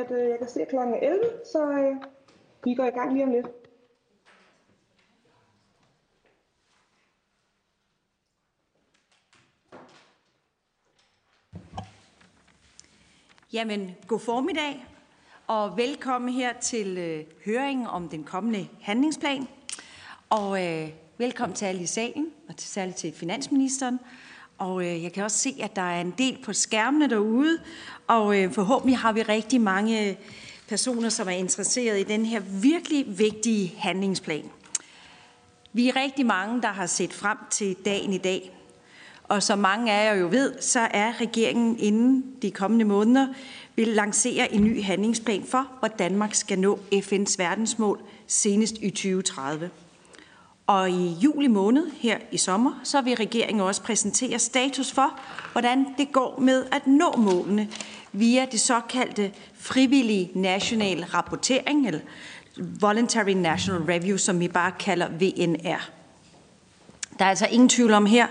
at øh, jeg kan se klokken 11, så øh, vi går i gang lige om lidt. Jamen, god formiddag og velkommen her til øh, høringen om den kommende handlingsplan. Og øh, velkommen til alle i salen, og til særligt til finansministeren. Og øh, jeg kan også se, at der er en del på skærmene derude, og øh, forhåbentlig har vi rigtig mange øh, personer, som er interesseret i den her virkelig vigtige handlingsplan. Vi er rigtig mange, der har set frem til dagen i dag. Og som mange af jer jo ved, så er regeringen inden de kommende måneder vil lancere en ny handlingsplan for, hvor Danmark skal nå FN's verdensmål senest i 2030. Og i juli måned her i sommer, så vil regeringen også præsentere status for, hvordan det går med at nå målene via det såkaldte frivillige national rapportering, eller Voluntary National Review, som vi bare kalder VNR. Der er altså ingen tvivl om her,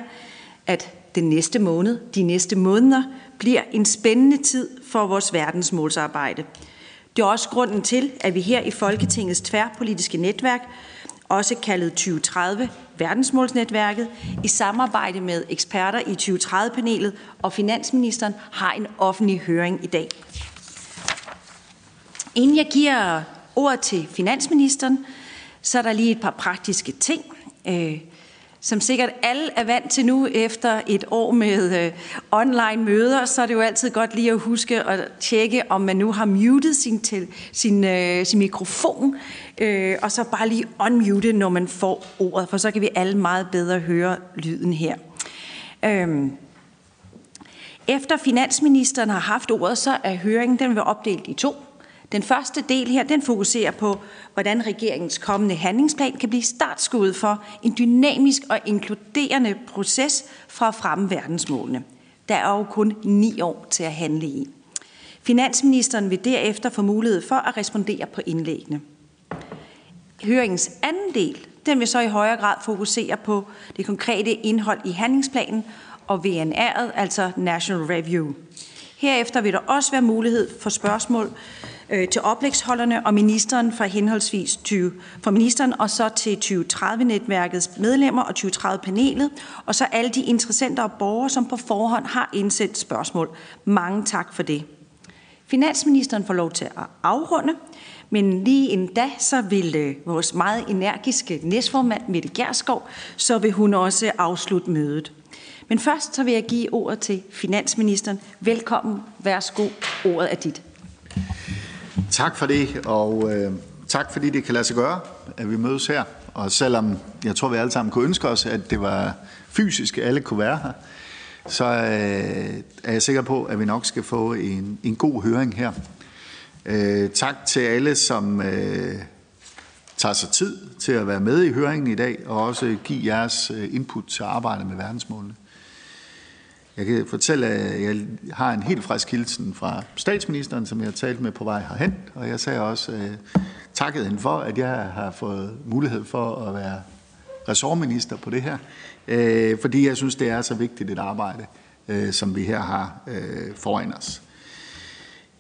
at den næste måned, de næste måneder, bliver en spændende tid for vores verdensmålsarbejde. Det er også grunden til, at vi her i Folketingets tværpolitiske netværk, også kaldet 2030 verdensmålsnetværket, i samarbejde med eksperter i 2030-panelet og finansministeren har en offentlig høring i dag. Inden jeg giver ordet til finansministeren, så er der lige et par praktiske ting. Øh, som sikkert alle er vant til nu efter et år med øh, online møder, så er det jo altid godt lige at huske at tjekke, om man nu har muted sin, til, sin, øh, sin mikrofon, øh, og så bare lige unmute, når man får ordet, for så kan vi alle meget bedre høre lyden her. Øhm. efter finansministeren har haft ordet, så er høringen den vil opdelt i to. Den første del her, den fokuserer på, hvordan regeringens kommende handlingsplan kan blive startskud for en dynamisk og inkluderende proces for at fremme verdensmålene. Der er jo kun ni år til at handle i. Finansministeren vil derefter få mulighed for at respondere på indlæggene. Høringens anden del, den vil så i højere grad fokusere på det konkrete indhold i handlingsplanen og VNR'et, altså National Review. Herefter vil der også være mulighed for spørgsmål øh, til oplægsholderne og ministeren fra henholdsvis 20, for ministeren og så til 2030-netværkets medlemmer og 2030-panelet, og så alle de interessenter og borgere, som på forhånd har indsendt spørgsmål. Mange tak for det. Finansministeren får lov til at afrunde, men lige inden da, så vil øh, vores meget energiske næstformand, Mette Gerskov, så vil hun også afslutte mødet. Men først så vil jeg give ordet til finansministeren. Velkommen. Værsgo. Ordet er dit. Tak for det, og øh, tak fordi det kan lade sig gøre, at vi mødes her. Og selvom jeg tror, vi alle sammen kunne ønske os, at det var fysisk, at alle kunne være her, så øh, er jeg sikker på, at vi nok skal få en, en god høring her. Øh, tak til alle, som øh, tager sig tid til at være med i høringen i dag, og også give jeres øh, input til arbejdet med verdensmålene. Jeg kan fortælle, at jeg har en helt frisk hilsen fra statsministeren, som jeg har talt med på vej herhen, og jeg sagde også uh, takket hende for, at jeg har fået mulighed for at være ressortminister på det her, uh, fordi jeg synes, det er så vigtigt et arbejde, uh, som vi her har uh, foran os.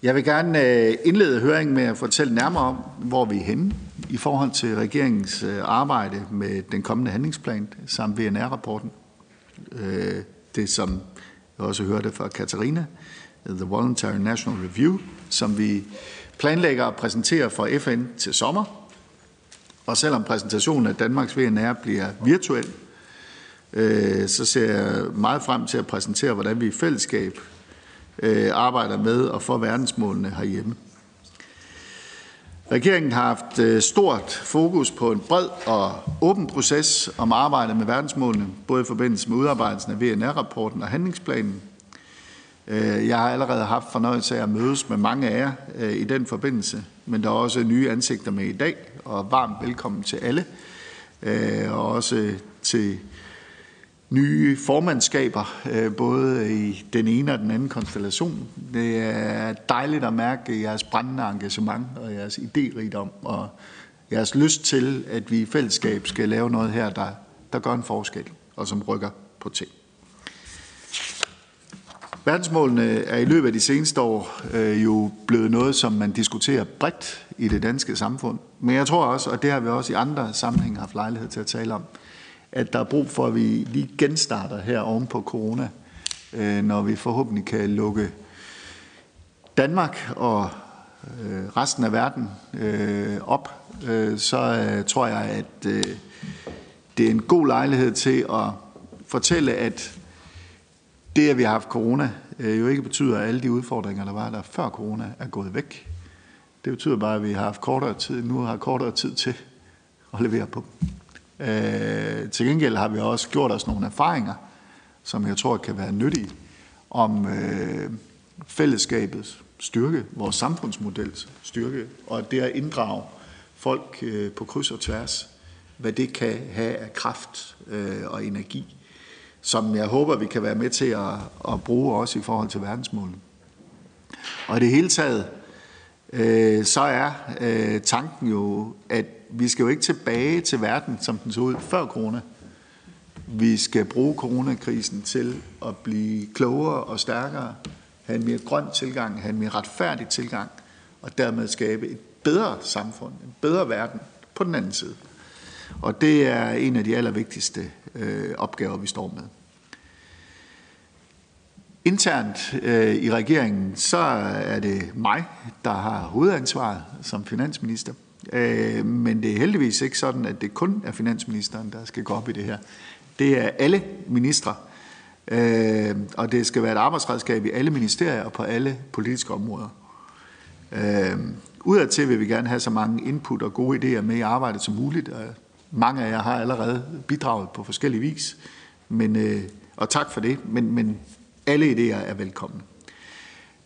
Jeg vil gerne øh, indlede høringen med at fortælle nærmere om, hvor vi er henne i forhold til regeringens øh, arbejde med den kommende handlingsplan samt VNR-rapporten. Øh, det, som jeg også hørte fra Katarina, The Voluntary National Review, som vi planlægger at præsentere for FN til sommer. Og selvom præsentationen af Danmarks VNR bliver virtuel, så ser jeg meget frem til at præsentere, hvordan vi i fællesskab øh, arbejder med og for verdensmålene herhjemme. Regeringen har haft øh, stort fokus på en bred og åben proces om arbejdet med verdensmålene, både i forbindelse med udarbejdelsen af VNR-rapporten og handlingsplanen. Øh, jeg har allerede haft fornøjelse af at mødes med mange af jer øh, i den forbindelse, men der er også nye ansigter med i dag, og varmt velkommen til alle, og også til nye formandskaber, øh, både i den ene og den anden konstellation. Det er dejligt at mærke jeres brændende engagement og jeres idérigdom og jeres lyst til, at vi i fællesskab skal lave noget her, der, der gør en forskel og som rykker på ting. Verdensmålene er i løbet af de seneste år øh, jo blevet noget, som man diskuterer bredt i det danske samfund. Men jeg tror også, og det har vi også i andre sammenhænge haft lejlighed til at tale om, at der er brug for, at vi lige genstarter her oven på corona, øh, når vi forhåbentlig kan lukke Danmark og øh, resten af verden øh, op, øh, så øh, tror jeg, at øh, det er en god lejlighed til at fortælle, at det, at vi har haft corona, øh, jo ikke betyder, at alle de udfordringer, der var der før corona, er gået væk. Det betyder bare, at vi har haft kortere tid, nu har kortere tid til at levere på dem. Øh, til gengæld har vi også gjort os nogle erfaringer, som jeg tror kan være nyttige, om øh, fællesskabets styrke, vores samfundsmodels styrke, og det at inddrage folk øh, på kryds og tværs, hvad det kan have af kraft øh, og energi, som jeg håber, vi kan være med til at, at bruge også i forhold til verdensmålene. Og i det hele taget, øh, så er øh, tanken jo, at vi skal jo ikke tilbage til verden, som den så ud før corona. Vi skal bruge coronakrisen til at blive klogere og stærkere, have en mere grøn tilgang, have en mere retfærdig tilgang, og dermed skabe et bedre samfund, en bedre verden på den anden side. Og det er en af de allervigtigste øh, opgaver, vi står med. Internt øh, i regeringen, så er det mig, der har hovedansvaret som finansminister. Øh, men det er heldigvis ikke sådan, at det kun er finansministeren, der skal gå op i det her. Det er alle ministre, øh, og det skal være et arbejdsredskab i alle ministerier og på alle politiske områder. Øh, udadtil vil vi gerne have så mange input og gode idéer med i arbejdet som muligt, og mange af jer har allerede bidraget på forskellige vis, men, øh, og tak for det, men, men alle idéer er velkomne.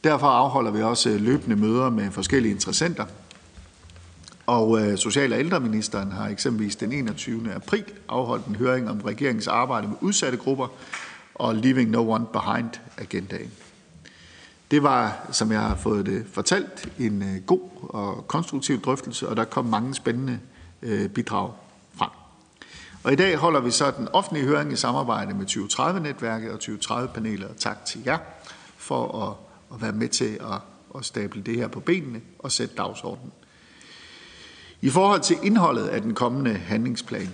Derfor afholder vi også løbende møder med forskellige interessenter, og øh, Social- og ældreministeren har eksempelvis den 21. april afholdt en høring om regeringens arbejde med udsatte grupper og Leaving No One Behind agendaen. Det var, som jeg har fået det fortalt, en øh, god og konstruktiv drøftelse, og der kom mange spændende øh, bidrag frem. Og i dag holder vi så den offentlige høring i samarbejde med 2030-netværket og 2030-panelet, og tak til jer for at, at være med til at, at stable det her på benene og sætte dagsordenen. I forhold til indholdet af den kommende handlingsplan,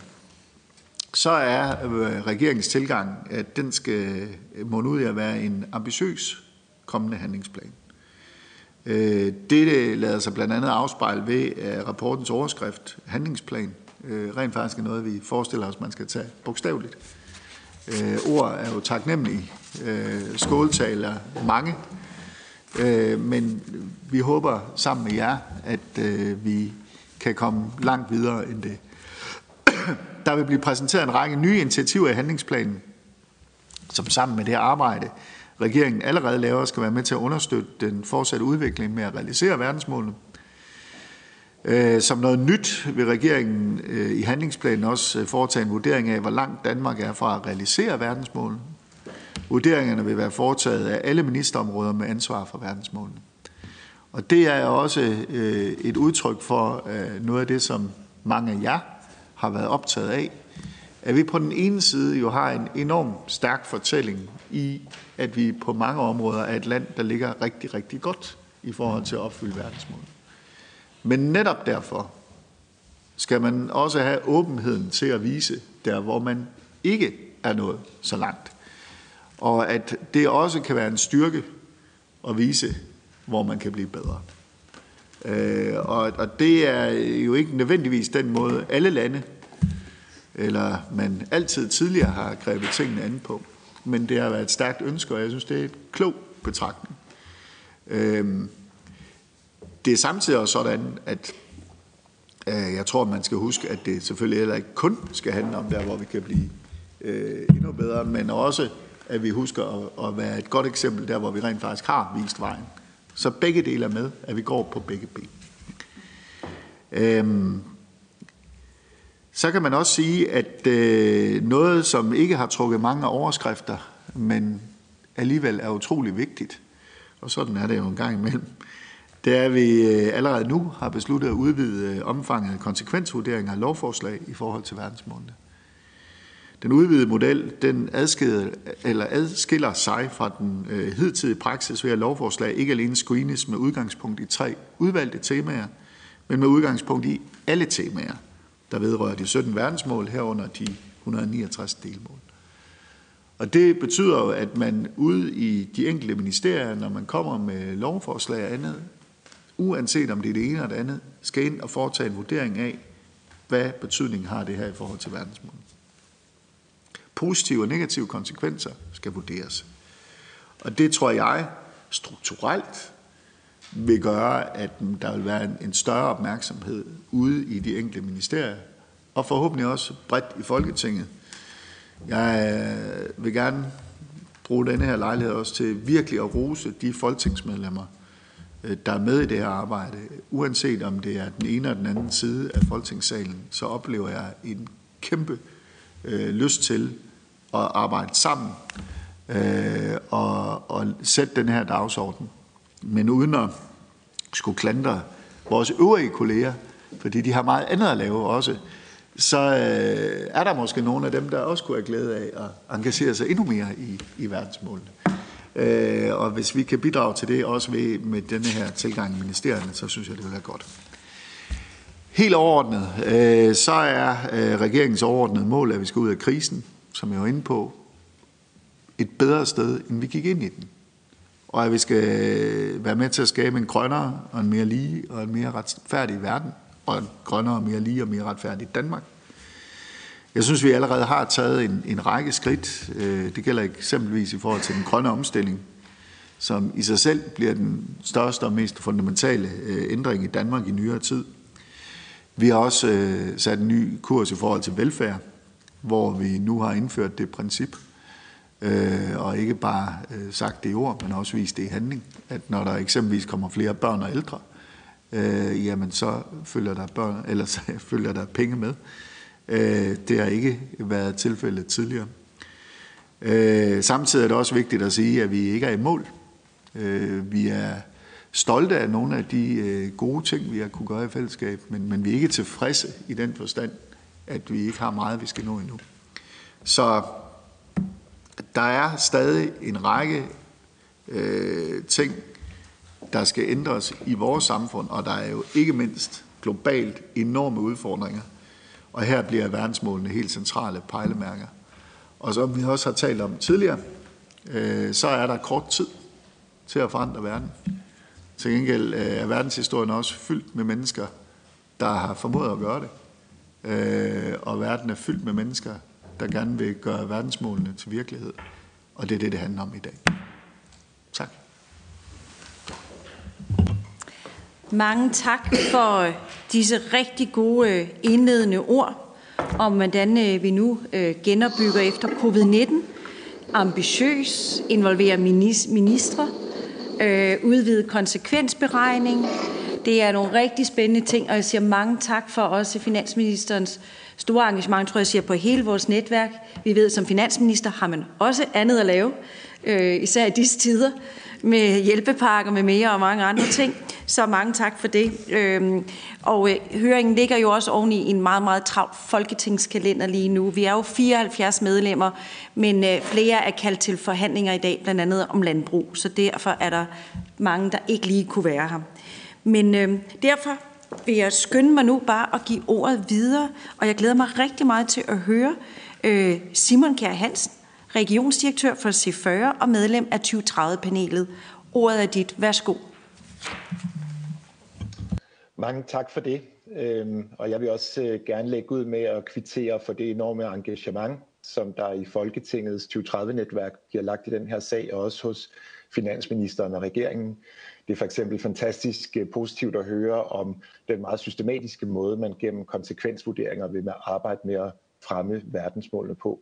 så er øh, regeringens tilgang, at den skal øh, munde ud i at være en ambitiøs kommende handlingsplan. Øh, Det lader sig blandt andet afspejle ved rapportens overskrift, handlingsplan, rent faktisk er noget, vi forestiller os, man skal tage bogstaveligt. Ord er jo taknemmelige, skåltaler mange, men vi håber sammen med jer, at vi kan komme langt videre end det. Der vil blive præsenteret en række nye initiativer i handlingsplanen, som sammen med det arbejde, regeringen allerede laver, skal være med til at understøtte den fortsatte udvikling med at realisere verdensmålene. Øh, som noget nyt vil regeringen øh, i handlingsplanen også øh, foretage en vurdering af, hvor langt Danmark er fra at realisere verdensmålene. Vurderingerne vil være foretaget af alle ministerområder med ansvar for verdensmålene. Og det er også øh, et udtryk for øh, noget af det, som mange af jer har været optaget af, at vi på den ene side jo har en enorm stærk fortælling i, at vi på mange områder er et land, der ligger rigtig, rigtig godt i forhold til at opfylde verdensmål. Men netop derfor skal man også have åbenheden til at vise der, hvor man ikke er nået så langt. Og at det også kan være en styrke at vise, hvor man kan blive bedre. Øh, og og det er jo ikke nødvendigvis den måde, alle lande eller man altid tidligere har grebet tingene an på. Men det har været et stærkt ønske, og jeg synes, det er et klog betragtning. Øh, det er samtidig også sådan, at øh, jeg tror, man skal huske, at det selvfølgelig heller ikke kun skal handle om der, hvor vi kan blive øh, endnu bedre, men også, at vi husker at, at være et godt eksempel der, hvor vi rent faktisk har vist vejen. Så begge dele er med, at vi går på begge ben. Øhm, så kan man også sige, at øh, noget, som ikke har trukket mange overskrifter, men alligevel er utrolig vigtigt, og sådan er det jo en gang imellem, det er, at vi øh, allerede nu har besluttet at udvide øh, omfanget af konsekvensvurderinger af lovforslag i forhold til verdensmålene. Den udvidede model den adskiller, eller adskiller sig fra den øh, hidtidige praksis ved, at lovforslag ikke alene screenes med udgangspunkt i tre udvalgte temaer, men med udgangspunkt i alle temaer, der vedrører de 17 verdensmål herunder de 169 delmål. Og det betyder jo, at man ude i de enkelte ministerier, når man kommer med lovforslag og andet, uanset om det er det ene eller det andet, skal ind og foretage en vurdering af, hvad betydning har det her i forhold til verdensmålene. Positive og negative konsekvenser skal vurderes. Og det tror jeg strukturelt vil gøre, at der vil være en større opmærksomhed ude i de enkelte ministerier, og forhåbentlig også bredt i Folketinget. Jeg øh, vil gerne bruge denne her lejlighed også til virkelig at rose de folketingsmedlemmer, øh, der er med i det her arbejde. Uanset om det er den ene eller den anden side af folketingssalen, så oplever jeg en kæmpe øh, lyst til at arbejde sammen øh, og, og sætte den her dagsorden. Men uden at skulle klandre vores øvrige kolleger, fordi de har meget andet at lave også, så øh, er der måske nogle af dem, der også kunne have glæde af at engagere sig endnu mere i, i verdensmålene. Øh, og hvis vi kan bidrage til det, også ved, med denne her tilgang i ministerierne, så synes jeg, det vil være godt. Helt overordnet, øh, så er øh, regeringens overordnede mål, at vi skal ud af krisen, som jeg var inde på, et bedre sted, end vi gik ind i den. Og at vi skal være med til at skabe en grønnere og en mere lige og en mere retfærdig verden, og en grønnere og mere lige og mere retfærdig Danmark. Jeg synes, vi allerede har taget en, en række skridt. Øh, det gælder eksempelvis i forhold til den grønne omstilling, som i sig selv bliver den største og mest fundamentale øh, ændring i Danmark i nyere tid. Vi har også øh, sat en ny kurs i forhold til velfærd, hvor vi nu har indført det princip, øh, og ikke bare øh, sagt det i ord, men også vist det i handling, at når der eksempelvis kommer flere børn og ældre, øh, jamen så følger der, børn, eller så følger der penge med. Øh, det har ikke været tilfældet tidligere. Øh, samtidig er det også vigtigt at sige, at vi ikke er i mål. Øh, vi er stolte af nogle af de gode ting, vi har kunne gøre i fællesskab, men, men vi er ikke tilfredse i den forstand, at vi ikke har meget, vi skal nå endnu. Så der er stadig en række øh, ting, der skal ændres i vores samfund, og der er jo ikke mindst globalt enorme udfordringer – og her bliver verdensmålene helt centrale pejlemærker. Og som vi også har talt om tidligere, øh, så er der kort tid til at forandre verden. Til gengæld øh, er verdenshistorien også fyldt med mennesker, der har formået at gøre det. Øh, og verden er fyldt med mennesker, der gerne vil gøre verdensmålene til virkelighed. Og det er det, det handler om i dag. Tak. Mange tak for disse rigtig gode indledende ord om, hvordan øh, vi nu øh, genopbygger efter covid-19. Ambitiøs, involverer ministre, øh, udvidet konsekvensberegning. Det er nogle rigtig spændende ting, og jeg siger mange tak for også finansministerens store engagement, tror jeg, jeg siger, på hele vores netværk. Vi ved, som finansminister har man også andet at lave, øh, især i disse tider med hjælpepakker med mere og mange andre ting. Så mange tak for det. Øhm, og øh, høringen ligger jo også oven i en meget, meget travl folketingskalender lige nu. Vi er jo 74 medlemmer, men øh, flere er kaldt til forhandlinger i dag, blandt andet om landbrug. Så derfor er der mange, der ikke lige kunne være her. Men øh, derfor vil jeg skynde mig nu bare at give ordet videre, og jeg glæder mig rigtig meget til at høre øh, Simon Kjær Hansen, regionsdirektør for C40 og medlem af 2030-panelet. Ordet er dit. Værsgo. Mange tak for det. Øhm, og jeg vil også øh, gerne lægge ud med at kvittere for det enorme engagement, som der i Folketingets 2030-netværk bliver lagt i den her sag, og også hos finansministeren og regeringen. Det er for eksempel fantastisk øh, positivt at høre om den meget systematiske måde, man gennem konsekvensvurderinger vil med arbejde med at fremme verdensmålene på.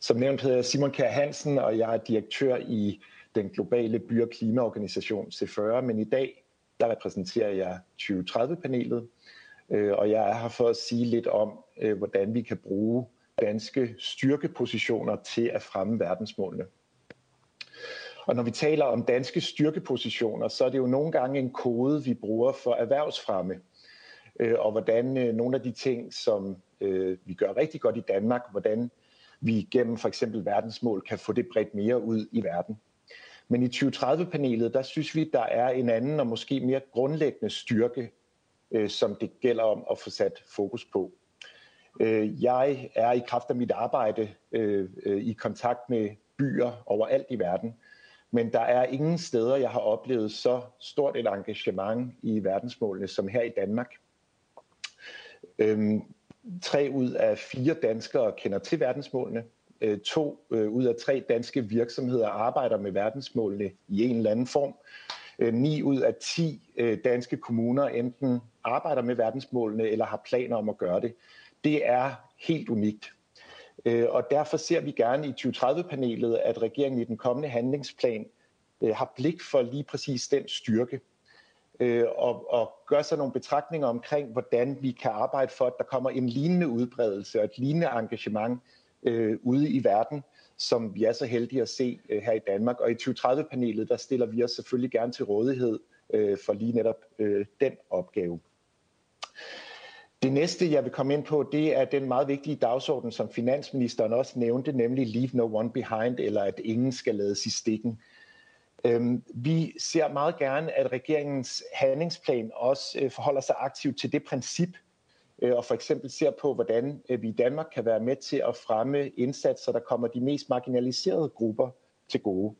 Som nævnt hedder jeg Simon Kjær Hansen, og jeg er direktør i den globale by- og klimaorganisation C40, men i dag der repræsenterer jeg 2030-panelet, øh, og jeg er her for at sige lidt om, øh, hvordan vi kan bruge danske styrkepositioner til at fremme verdensmålene. Og når vi taler om danske styrkepositioner, så er det jo nogle gange en kode, vi bruger for erhvervsfremme. Øh, og hvordan øh, nogle af de ting, som øh, vi gør rigtig godt i Danmark, hvordan vi gennem for eksempel verdensmål kan få det bredt mere ud i verden. Men i 2030-panelet, der synes vi, der er en anden og måske mere grundlæggende styrke, som det gælder om at få sat fokus på. Jeg er i kraft af mit arbejde i kontakt med byer overalt i verden, men der er ingen steder, jeg har oplevet så stort et engagement i verdensmålene som her i Danmark. Øhm, tre ud af fire danskere kender til verdensmålene. Øh, to øh, ud af tre danske virksomheder arbejder med verdensmålene i en eller anden form. Øh, ni ud af ti øh, danske kommuner enten arbejder med verdensmålene eller har planer om at gøre det. Det er helt unikt. Øh, og derfor ser vi gerne i 2030-panelet, at regeringen i den kommende handlingsplan øh, har blik for lige præcis den styrke. Øh, og, og gør sig nogle betragtninger omkring, hvordan vi kan arbejde for, at der kommer en lignende udbredelse og et lignende engagement øh, ude i verden, som vi er så heldige at se øh, her i Danmark. Og i 2030-panelet, der stiller vi os selvfølgelig gerne til rådighed øh, for lige netop øh, den opgave. Det næste, jeg vil komme ind på, det er den meget vigtige dagsorden, som finansministeren også nævnte, nemlig Leave No One Behind, eller at ingen skal lades i stikken. Øhm, vi ser meget gerne, at regeringens handlingsplan også øh, forholder sig aktivt til det princip, øh, og for eksempel ser på, hvordan øh, vi i Danmark kan være med til at fremme indsatser, der kommer de mest marginaliserede grupper til gode.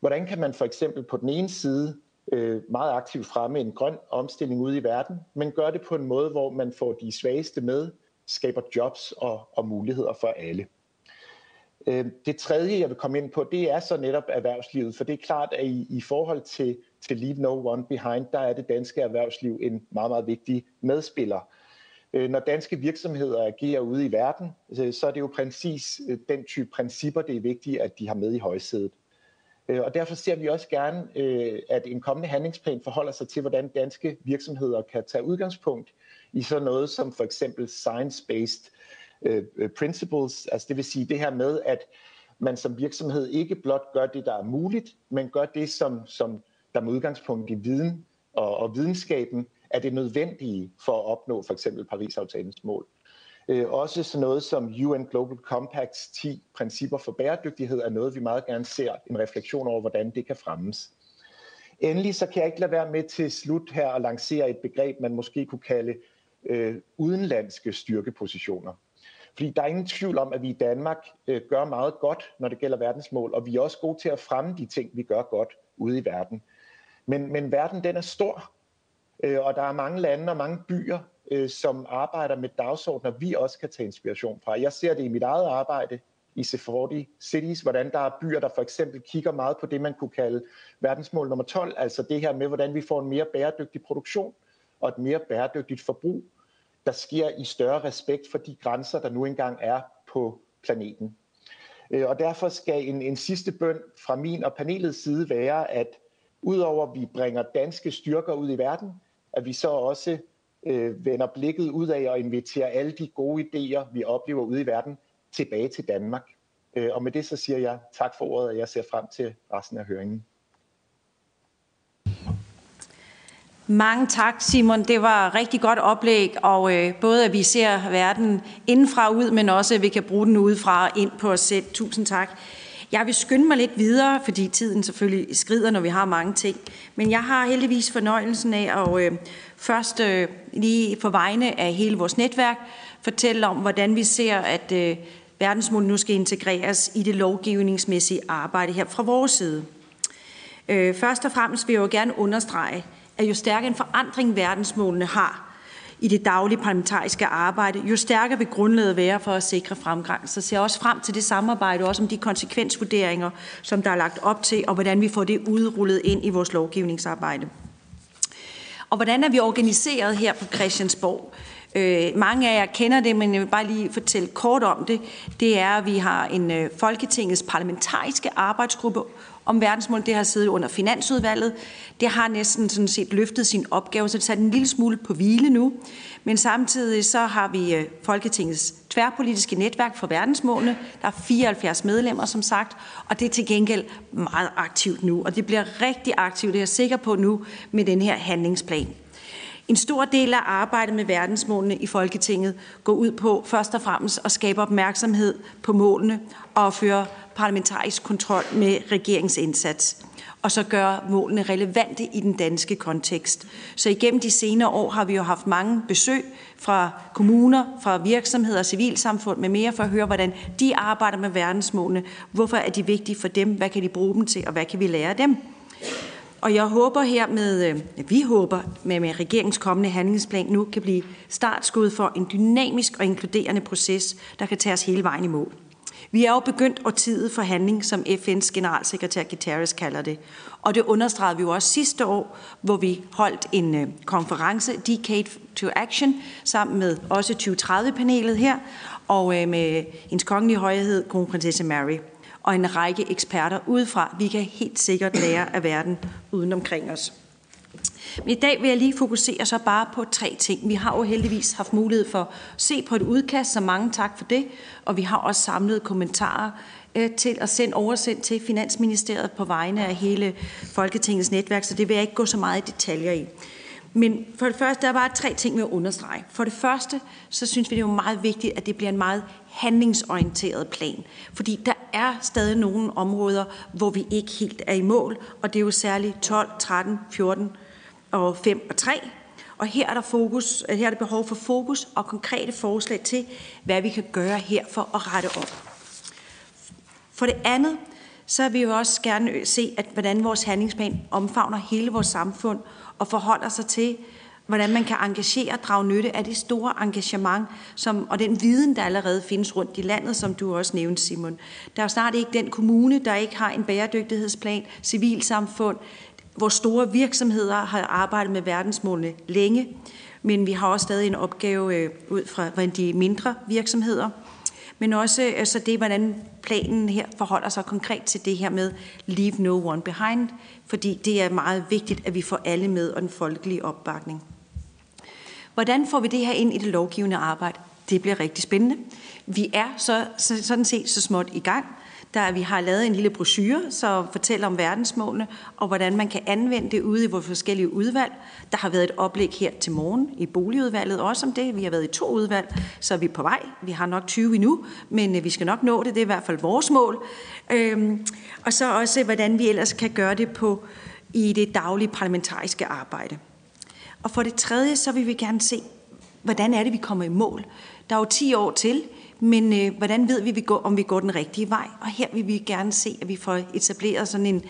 Hvordan kan man for eksempel på den ene side øh, meget aktivt fremme en grøn omstilling ude i verden, men gør det på en måde, hvor man får de svageste med, skaber jobs og, og muligheder for alle. Øh, det tredje, jeg vil komme ind på, det er så netop erhvervslivet, for det er klart, at i, i forhold til, til Leave No One Behind, der er det danske erhvervsliv en meget, meget vigtig medspiller. Øh, når danske virksomheder agerer ude i verden, øh, så er det jo præcis øh, den type principper, det er vigtigt, at de har med i højsædet. Øh, og derfor ser vi også gerne, øh, at en kommende handlingsplan forholder sig til, hvordan danske virksomheder kan tage udgangspunkt i sådan noget som for eksempel science-based øh, principles. Altså det vil sige det her med, at man som virksomhed ikke blot gør det, der er muligt, men gør det, som, som der med udgangspunkt i viden og, og videnskaben er det nødvendige for at opnå for eksempel Paris-aftalens mål. Øh, også sådan noget som UN Global Compacts 10 principper for bæredygtighed er noget, vi meget gerne ser en refleksion over, hvordan det kan fremmes. Endelig så kan jeg ikke lade være med til slut her at lancere et begreb, man måske kunne kalde øh, udenlandske styrkepositioner. Fordi der er ingen tvivl om, at vi i Danmark øh, gør meget godt, når det gælder verdensmål, og vi er også gode til at fremme de ting, vi gør godt ude i verden. Men, men verden den er stor, øh, og der er mange lande og mange byer, øh, som arbejder med dagsordner, vi også kan tage inspiration fra. Jeg ser det i mit eget arbejde i C40 Cities, hvordan der er byer, der for eksempel kigger meget på det, man kunne kalde verdensmål nummer 12, altså det her med, hvordan vi får en mere bæredygtig produktion og et mere bæredygtigt forbrug, der sker i større respekt for de grænser, der nu engang er på planeten. Øh, og derfor skal en, en sidste bøn fra min og panelets side være, at udover at vi bringer danske styrker ud i verden, at vi så også øh, vender blikket ud af og inviterer alle de gode idéer, vi oplever ude i verden, tilbage til Danmark. Øh, og med det så siger jeg tak for ordet, og jeg ser frem til resten af høringen. Mange tak, Simon. Det var rigtig godt oplæg, og øh, både at vi ser verden indenfra ud, men også at vi kan bruge den udefra ind på os selv. Tusind tak. Jeg vil skynde mig lidt videre, fordi tiden selvfølgelig skrider, når vi har mange ting. Men jeg har heldigvis fornøjelsen af at øh, først øh, lige på vegne af hele vores netværk fortælle om, hvordan vi ser, at øh, verdensmål nu skal integreres i det lovgivningsmæssige arbejde her fra vores side. Øh, først og fremmest vil jeg jo gerne understrege, at jo stærkere en forandring verdensmålene har, i det daglige parlamentariske arbejde, jo stærkere vil grundlaget være for at sikre fremgang. Så ser jeg også frem til det samarbejde, også om de konsekvensvurderinger, som der er lagt op til, og hvordan vi får det udrullet ind i vores lovgivningsarbejde. Og hvordan er vi organiseret her på Christiansborg? Øh, mange af jer kender det, men jeg vil bare lige fortælle kort om det. Det er, at vi har en øh, Folketingets parlamentariske arbejdsgruppe om verdensmål. Det har siddet under Finansudvalget. Det har næsten sådan set løftet sin opgave, så det sat en lille smule på hvile nu. Men samtidig så har vi øh, Folketingets tværpolitiske netværk for verdensmålene. Der er 74 medlemmer, som sagt, og det er til gengæld meget aktivt nu. Og det bliver rigtig aktivt, det er jeg sikker på nu, med den her handlingsplan. En stor del af arbejdet med verdensmålene i Folketinget går ud på først og fremmest at skabe opmærksomhed på målene og føre parlamentarisk kontrol med regeringsindsats og så gøre målene relevante i den danske kontekst. Så igennem de senere år har vi jo haft mange besøg fra kommuner, fra virksomheder, civilsamfund med mere for at høre, hvordan de arbejder med verdensmålene. Hvorfor er de vigtige for dem? Hvad kan de bruge dem til? Og hvad kan vi lære af dem? Og jeg håber her med, øh, vi håber med, med regeringens kommende handlingsplan nu kan blive startskud for en dynamisk og inkluderende proces, der kan tage os hele vejen i mål. Vi er jo begyndt årtiet for handling, som FN's generalsekretær Guterres kalder det. Og det understregede vi jo også sidste år, hvor vi holdt en øh, konference, Decade to Action, sammen med også 2030-panelet her, og øh, med hendes kongelige højhed, kronprinsesse Mary og en række eksperter udefra. Vi kan helt sikkert lære af verden uden omkring os. Men i dag vil jeg lige fokusere så bare på tre ting. Vi har jo heldigvis haft mulighed for at se på et udkast, så mange tak for det. Og vi har også samlet kommentarer øh, til at sende oversendt til Finansministeriet på vegne af hele Folketingets netværk, så det vil jeg ikke gå så meget i detaljer i. Men for det første, der er bare tre ting, med at understrege. For det første, så synes vi, det er jo meget vigtigt, at det bliver en meget handlingsorienteret plan. Fordi der er stadig nogle områder, hvor vi ikke helt er i mål, og det er jo særligt 12, 13, 14 og 5 og 3. Og her er der, fokus, øh, her er der behov for fokus og konkrete forslag til, hvad vi kan gøre her for at rette op. For det andet, så vil vi jo også gerne se, at hvordan vores handlingsplan omfavner hele vores samfund og forholder sig til, hvordan man kan engagere og drage nytte af det store engagement som, og den viden, der allerede findes rundt i landet, som du også nævnte, Simon. Der er jo snart ikke den kommune, der ikke har en bæredygtighedsplan, civilsamfund, hvor store virksomheder har arbejdet med verdensmålene længe, men vi har også stadig en opgave øh, ud fra de mindre virksomheder. Men også altså det, hvordan planen her forholder sig konkret til det her med leave no one behind, fordi det er meget vigtigt, at vi får alle med og den folkelige opbakning. Hvordan får vi det her ind i det lovgivende arbejde? Det bliver rigtig spændende. Vi er så, så sådan set så småt i gang. Der vi har lavet en lille brochure, så fortæller om verdensmålene, og hvordan man kan anvende det ude i vores forskellige udvalg. Der har været et oplæg her til morgen i boligudvalget også om det. Vi har været i to udvalg, så er vi på vej. Vi har nok 20 endnu, men øh, vi skal nok nå det. Det er i hvert fald vores mål. Øhm, og så også, hvordan vi ellers kan gøre det på i det daglige parlamentariske arbejde. Og for det tredje, så vil vi gerne se, hvordan er det, vi kommer i mål. Der er jo 10 år til, men øh, hvordan ved vi, vi går, om vi går den rigtige vej? Og her vil vi gerne se, at vi får etableret sådan en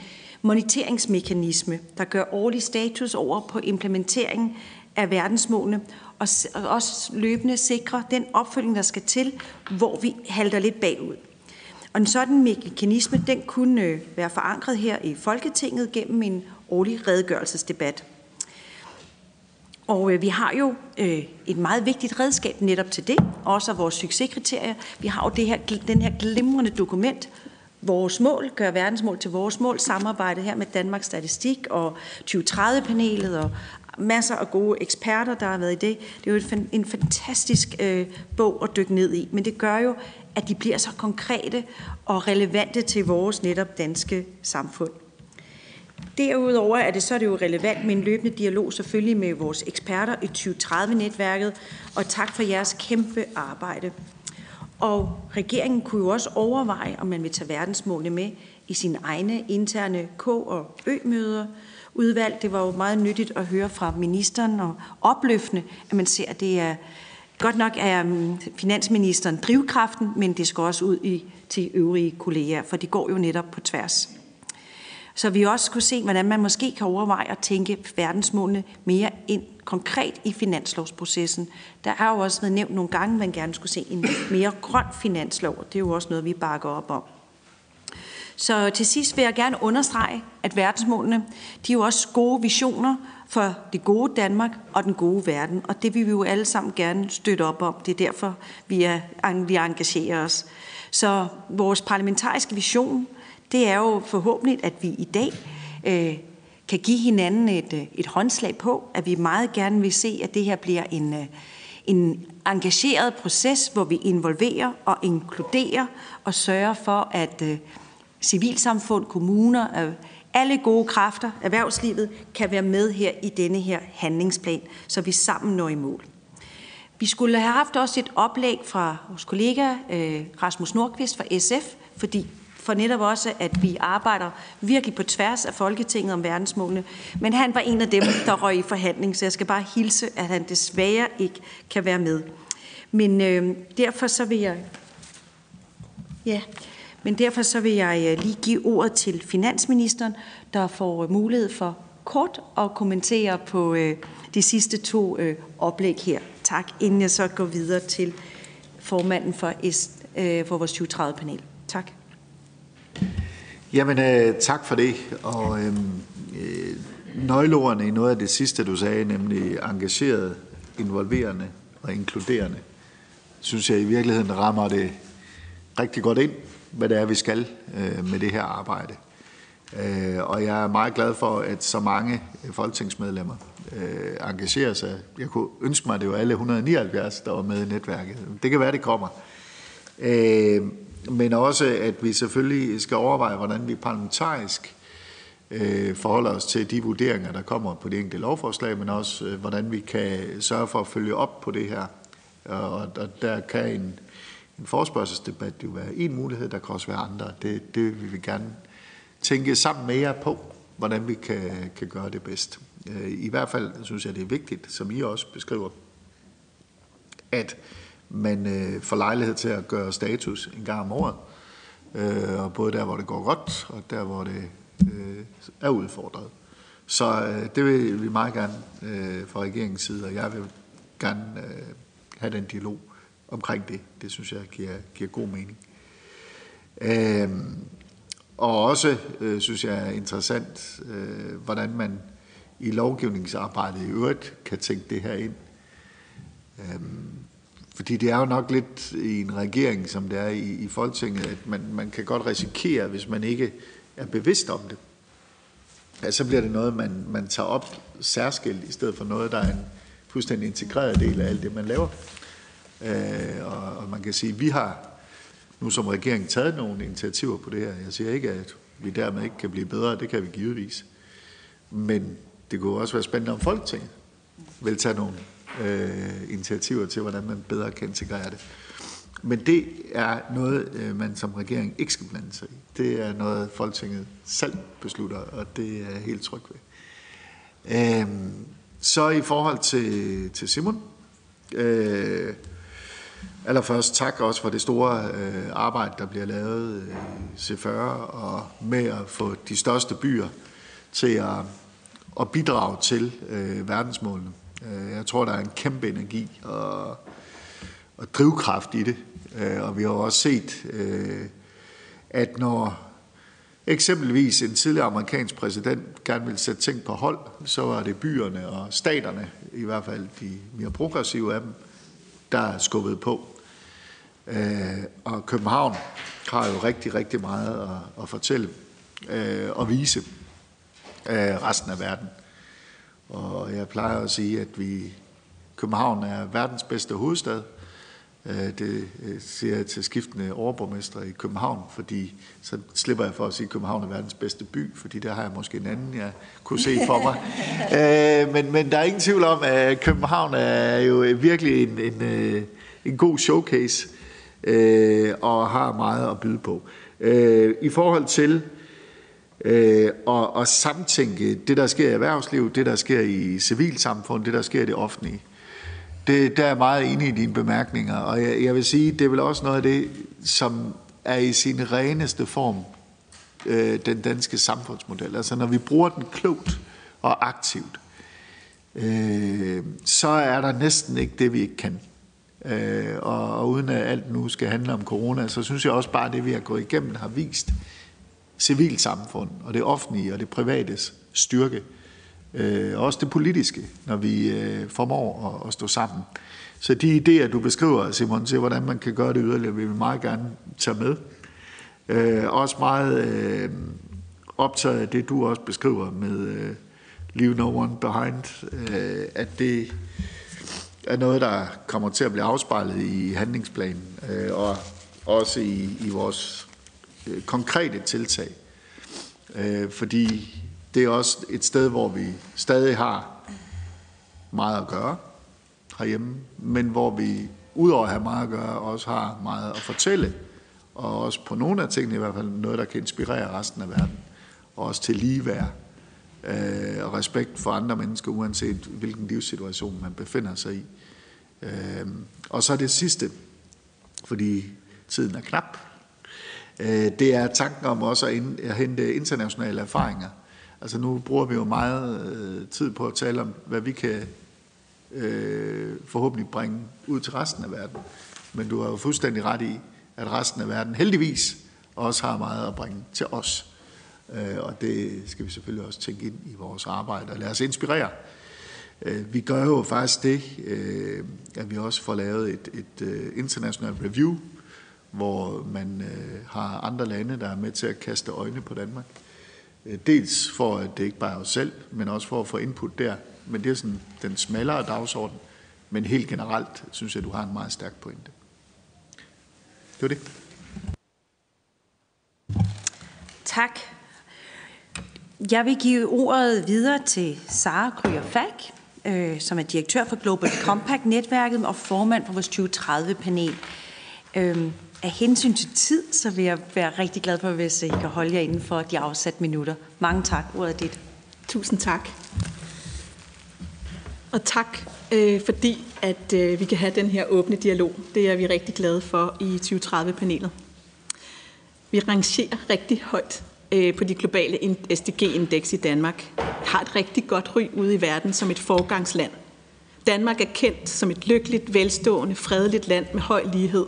moniteringsmekanisme, der gør årlig status over på implementeringen af verdensmålene, og også løbende sikre den opfølging, der skal til, hvor vi halter lidt bagud. Og en sådan mekanisme, den kunne øh, være forankret her i Folketinget gennem en årlig redegørelsesdebat. Og øh, vi har jo øh, et meget vigtigt redskab netop til det, også af vores succeskriterier. Vi har jo det her, den her glimrende dokument, vores mål, gør verdensmål til vores mål, samarbejde her med Danmarks Statistik og 2030-panelet og masser af gode eksperter, der har været i det. Det er jo en, en fantastisk øh, bog at dykke ned i, men det gør jo, at de bliver så konkrete og relevante til vores netop danske samfund. Derudover er det så er det jo relevant med en løbende dialog selvfølgelig med vores eksperter i 2030-netværket, og tak for jeres kæmpe arbejde. Og regeringen kunne jo også overveje, om man vil tage verdensmålene med i sine egne interne K- og Ø-møder. Udvalg, det var jo meget nyttigt at høre fra ministeren og opløftende, at man ser, at det er godt nok er mm, finansministeren drivkraften, men det skal også ud i, til øvrige kolleger, for det går jo netop på tværs. Så vi også kunne se, hvordan man måske kan overveje at tænke verdensmålene mere ind konkret i finanslovsprocessen. Der er jo også været nævnt nogle gange, at man gerne skulle se en mere grøn finanslov, og det er jo også noget, vi bakker op om. Så til sidst vil jeg gerne understrege, at verdensmålene de er jo også gode visioner for det gode Danmark og den gode verden, og det vil vi jo alle sammen gerne støtte op om. Det er derfor, vi, er, vi engagerer os. Så vores parlamentariske vision det er jo forhåbentlig, at vi i dag øh, kan give hinanden et, øh, et håndslag på, at vi meget gerne vil se, at det her bliver en, øh, en engageret proces, hvor vi involverer og inkluderer og sørger for, at øh, civilsamfund, kommuner, øh, alle gode kræfter, erhvervslivet, kan være med her i denne her handlingsplan, så vi sammen når i mål. Vi skulle have haft også et oplæg fra vores kollega øh, Rasmus Nordqvist fra SF, fordi for netop også, at vi arbejder virkelig på tværs af Folketinget om verdensmålene. Men han var en af dem, der røg i forhandling, så jeg skal bare hilse, at han desværre ikke kan være med. Men øh, derfor så vil jeg... Ja, men derfor så vil jeg øh, lige give ordet til finansministeren, der får øh, mulighed for kort at kommentere på øh, de sidste to øh, oplæg her. Tak, inden jeg så går videre til formanden for, øh, for vores 2030-panel. Tak. Jamen, øh, tak for det. Og øhm, øh, nøgleordene i noget af det sidste, du sagde, nemlig engageret, involverende og inkluderende, synes jeg i virkeligheden rammer det rigtig godt ind, hvad det er, vi skal øh, med det her arbejde. Øh, og jeg er meget glad for, at så mange folketingsmedlemmer øh, engagerer sig. Jeg kunne ønske mig, at det var alle 179, der var med i netværket. Det kan være, det kommer. Øh, men også, at vi selvfølgelig skal overveje, hvordan vi parlamentarisk øh, forholder os til de vurderinger, der kommer på de enkelte lovforslag, men også, øh, hvordan vi kan sørge for at følge op på det her. Og, og der kan en, en forspørgselsdebat jo være en mulighed, der kan også være andre. Det, det vil vi gerne tænke sammen med jer på, hvordan vi kan, kan gøre det bedst. Øh, I hvert fald synes jeg, det er vigtigt, som I også beskriver, at man øh, får lejlighed til at gøre status en gang om året. Øh, og både der, hvor det går godt, og der, hvor det øh, er udfordret. Så øh, det vil vi meget gerne øh, fra regeringens side, og jeg vil gerne øh, have den dialog omkring det. Det synes jeg giver, giver god mening. Øh, og også øh, synes jeg er interessant, øh, hvordan man i lovgivningsarbejdet i øvrigt kan tænke det her ind. Øh, fordi det er jo nok lidt i en regering, som det er i, i Folketinget, at man, man kan godt risikere, hvis man ikke er bevidst om det, at så bliver det noget, man, man tager op særskilt, i stedet for noget, der er en fuldstændig integreret del af alt det, man laver. Øh, og, og man kan sige, at vi har nu som regering taget nogle initiativer på det her. Jeg siger ikke, at vi dermed ikke kan blive bedre, det kan vi givetvis. Men det kunne også være spændende om Folketinget vil tage nogle øh, initiativer til, hvordan man bedre kan integrere det. Men det er noget, øh, man som regering ikke skal blande sig i. Det er noget, Folketinget selv beslutter, og det er jeg helt tryg ved. Øh, så i forhold til, til Simon, øh, allerførst tak også for det store øh, arbejde, der bliver lavet øh, i C40, og med at få de største byer til at, at bidrage til øh, verdensmålene. Øh, jeg tror, der er en kæmpe energi og, og drivkraft i det. Øh, og vi har også set, øh, at når eksempelvis en tidligere amerikansk præsident gerne ville sætte ting på hold, så var det byerne og staterne, i hvert fald de mere progressive af dem, der skubbede på. Øh, og København har jo rigtig, rigtig meget at, at fortælle og vise resten af verden. Og jeg plejer at sige, at vi København er verdens bedste hovedstad. Øh, det øh, siger jeg til skiftende overborgmestre i København, fordi så slipper jeg for at sige, at København er verdens bedste by, fordi der har jeg måske en anden, jeg kunne se for mig. Øh, men, men der er ingen tvivl om, at København er jo virkelig en, en, en god showcase og har meget at byde på. I forhold til øh, og, og samtænke det, der sker i erhvervslivet, det, der sker i civilsamfundet, det, der sker i det offentlige. Det, der er jeg meget enig i dine bemærkninger, og jeg, jeg vil sige, det er vel også noget af det, som er i sin reneste form øh, den danske samfundsmodel. Altså når vi bruger den klogt og aktivt, øh, så er der næsten ikke det, vi ikke kan. Øh, og, og uden at alt nu skal handle om corona, så synes jeg også bare, at det, vi har gået igennem, har vist, civilsamfund og det offentlige og det privates styrke. Øh, også det politiske, når vi øh, formår at, at stå sammen. Så de idéer, du beskriver, Simon, til hvordan man kan gøre det yderligere, vil vi meget gerne tage med. Øh, også meget øh, optaget af det, du også beskriver med øh, Leave No One Behind, øh, at det er noget, der kommer til at blive afspejlet i handlingsplanen, øh, og også i, i vores Øh, konkrete tiltag. Øh, fordi det er også et sted, hvor vi stadig har meget at gøre herhjemme, men hvor vi udover at have meget at gøre, også har meget at fortælle, og også på nogle af tingene i hvert fald noget, der kan inspirere resten af verden, og også til ligeværd øh, og respekt for andre mennesker, uanset hvilken livssituation man befinder sig i. Øh, og så det sidste, fordi tiden er knap, Øh, det er tanken om også at, ind, at hente internationale erfaringer. Altså nu bruger vi jo meget øh, tid på at tale om, hvad vi kan øh, forhåbentlig bringe ud til resten af verden. Men du har jo fuldstændig ret i, at resten af verden heldigvis også har meget at bringe til os. Øh, og det skal vi selvfølgelig også tænke ind i vores arbejde og lade os inspirere. Øh, vi gør jo faktisk det, øh, at vi også får lavet et, et øh, internationalt review, hvor man øh, har andre lande, der er med til at kaste øjne på Danmark. Øh, dels for, at det ikke bare er os selv, men også for at få input der. Men det er sådan den smallere dagsorden. Men helt generelt synes jeg, at du har en meget stærk pointe. Det var det. Tak. Jeg vil give ordet videre til Sara Kryer Falk, øh, som er direktør for Global Compact-netværket og formand for vores 2030-panel. Øh, af hensyn til tid, så vil jeg være rigtig glad for, hvis øh, I kan holde jer inden for de afsatte minutter. Mange tak. Ordet er dit. Tusind tak. Og tak, øh, fordi at øh, vi kan have den her åbne dialog. Det er vi rigtig glade for i 2030-panelet. Vi rangerer rigtig højt øh, på de globale SDG-indeks i Danmark. Har et rigtig godt ry ude i verden som et forgangsland. Danmark er kendt som et lykkeligt, velstående, fredeligt land med høj lighed.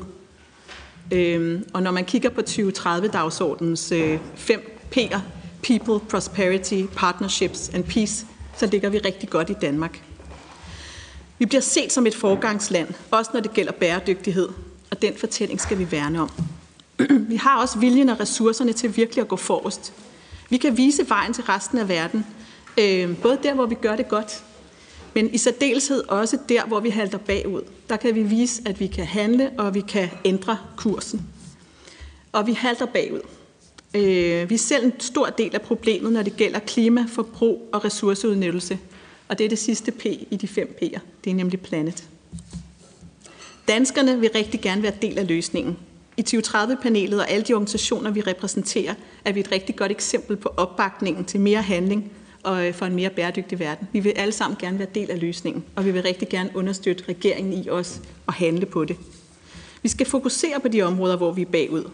Øh, og når man kigger på 2030-dagsordens øh, fem P'er, People, Prosperity, Partnerships and Peace, så ligger vi rigtig godt i Danmark. Vi bliver set som et forgangsland, også når det gælder bæredygtighed, og den fortælling skal vi værne om. Vi har også viljen og ressourcerne til virkelig at gå forrest. Vi kan vise vejen til resten af verden, øh, både der, hvor vi gør det godt, men i særdeleshed også der, hvor vi halter bagud. Der kan vi vise, at vi kan handle, og vi kan ændre kursen. Og vi halter bagud. Øh, vi er selv en stor del af problemet, når det gælder klima, forbrug og ressourceudnyttelse. Og det er det sidste P i de fem P'er. Det er nemlig planet. Danskerne vil rigtig gerne være del af løsningen. I 2030-panelet og alle de organisationer, vi repræsenterer, er vi et rigtig godt eksempel på opbakningen til mere handling og øh, for en mere bæredygtig verden. Vi vil alle sammen gerne være del af løsningen, og vi vil rigtig gerne understøtte regeringen i os og handle på det. Vi skal fokusere på de områder, hvor vi er bagud.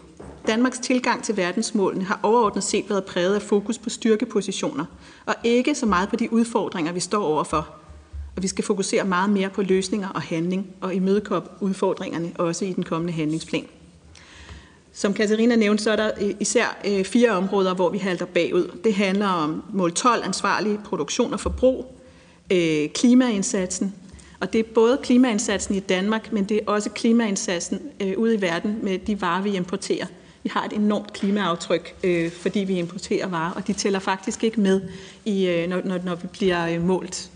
Danmarks tilgang til verdensmålene har overordnet set været præget af fokus på styrkepositioner, og ikke så meget på de udfordringer, vi står overfor. Og vi skal fokusere meget mere på løsninger og handling, og imødekomme udfordringerne også i den kommende handlingsplan. Som Katarina nævnte, så er der øh, især øh, fire områder, hvor vi halter bagud. Det handler om mål 12, ansvarlig produktion og forbrug, øh, klimaindsatsen, og det er både klimaindsatsen i Danmark, men det er også klimaindsatsen ude i verden med de varer, vi importerer. Vi har et enormt klimaaftryk, fordi vi importerer varer, og de tæller faktisk ikke med, i, når, når, vi bliver målt.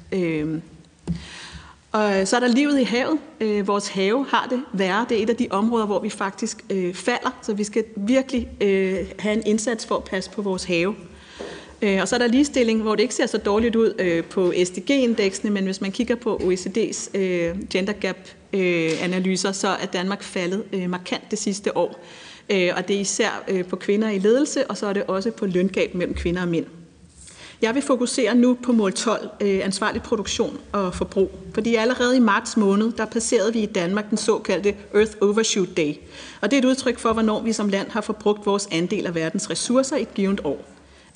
Øh. Og så er der livet i havet. Øh, vores have har det værre. Det er et af de områder, hvor vi faktisk øh, falder, så vi skal virkelig øh, have en indsats for at passe på vores have. Øh, og så er der ligestilling, hvor det ikke ser så dårligt ud øh, på SDG-indeksene, men hvis man kigger på OECD's øh, gender gap-analyser, øh, så er Danmark faldet øh, markant det sidste år. Øh, og det er især på kvinder i ledelse, og så er det også på løngab mellem kvinder og mænd. Jeg vil fokusere nu på mål 12, øh, ansvarlig produktion og forbrug. Fordi allerede i marts måned, der passerede vi i Danmark den såkaldte Earth Overshoot Day. Og det er et udtryk for, hvornår vi som land har forbrugt vores andel af verdens ressourcer i et givet år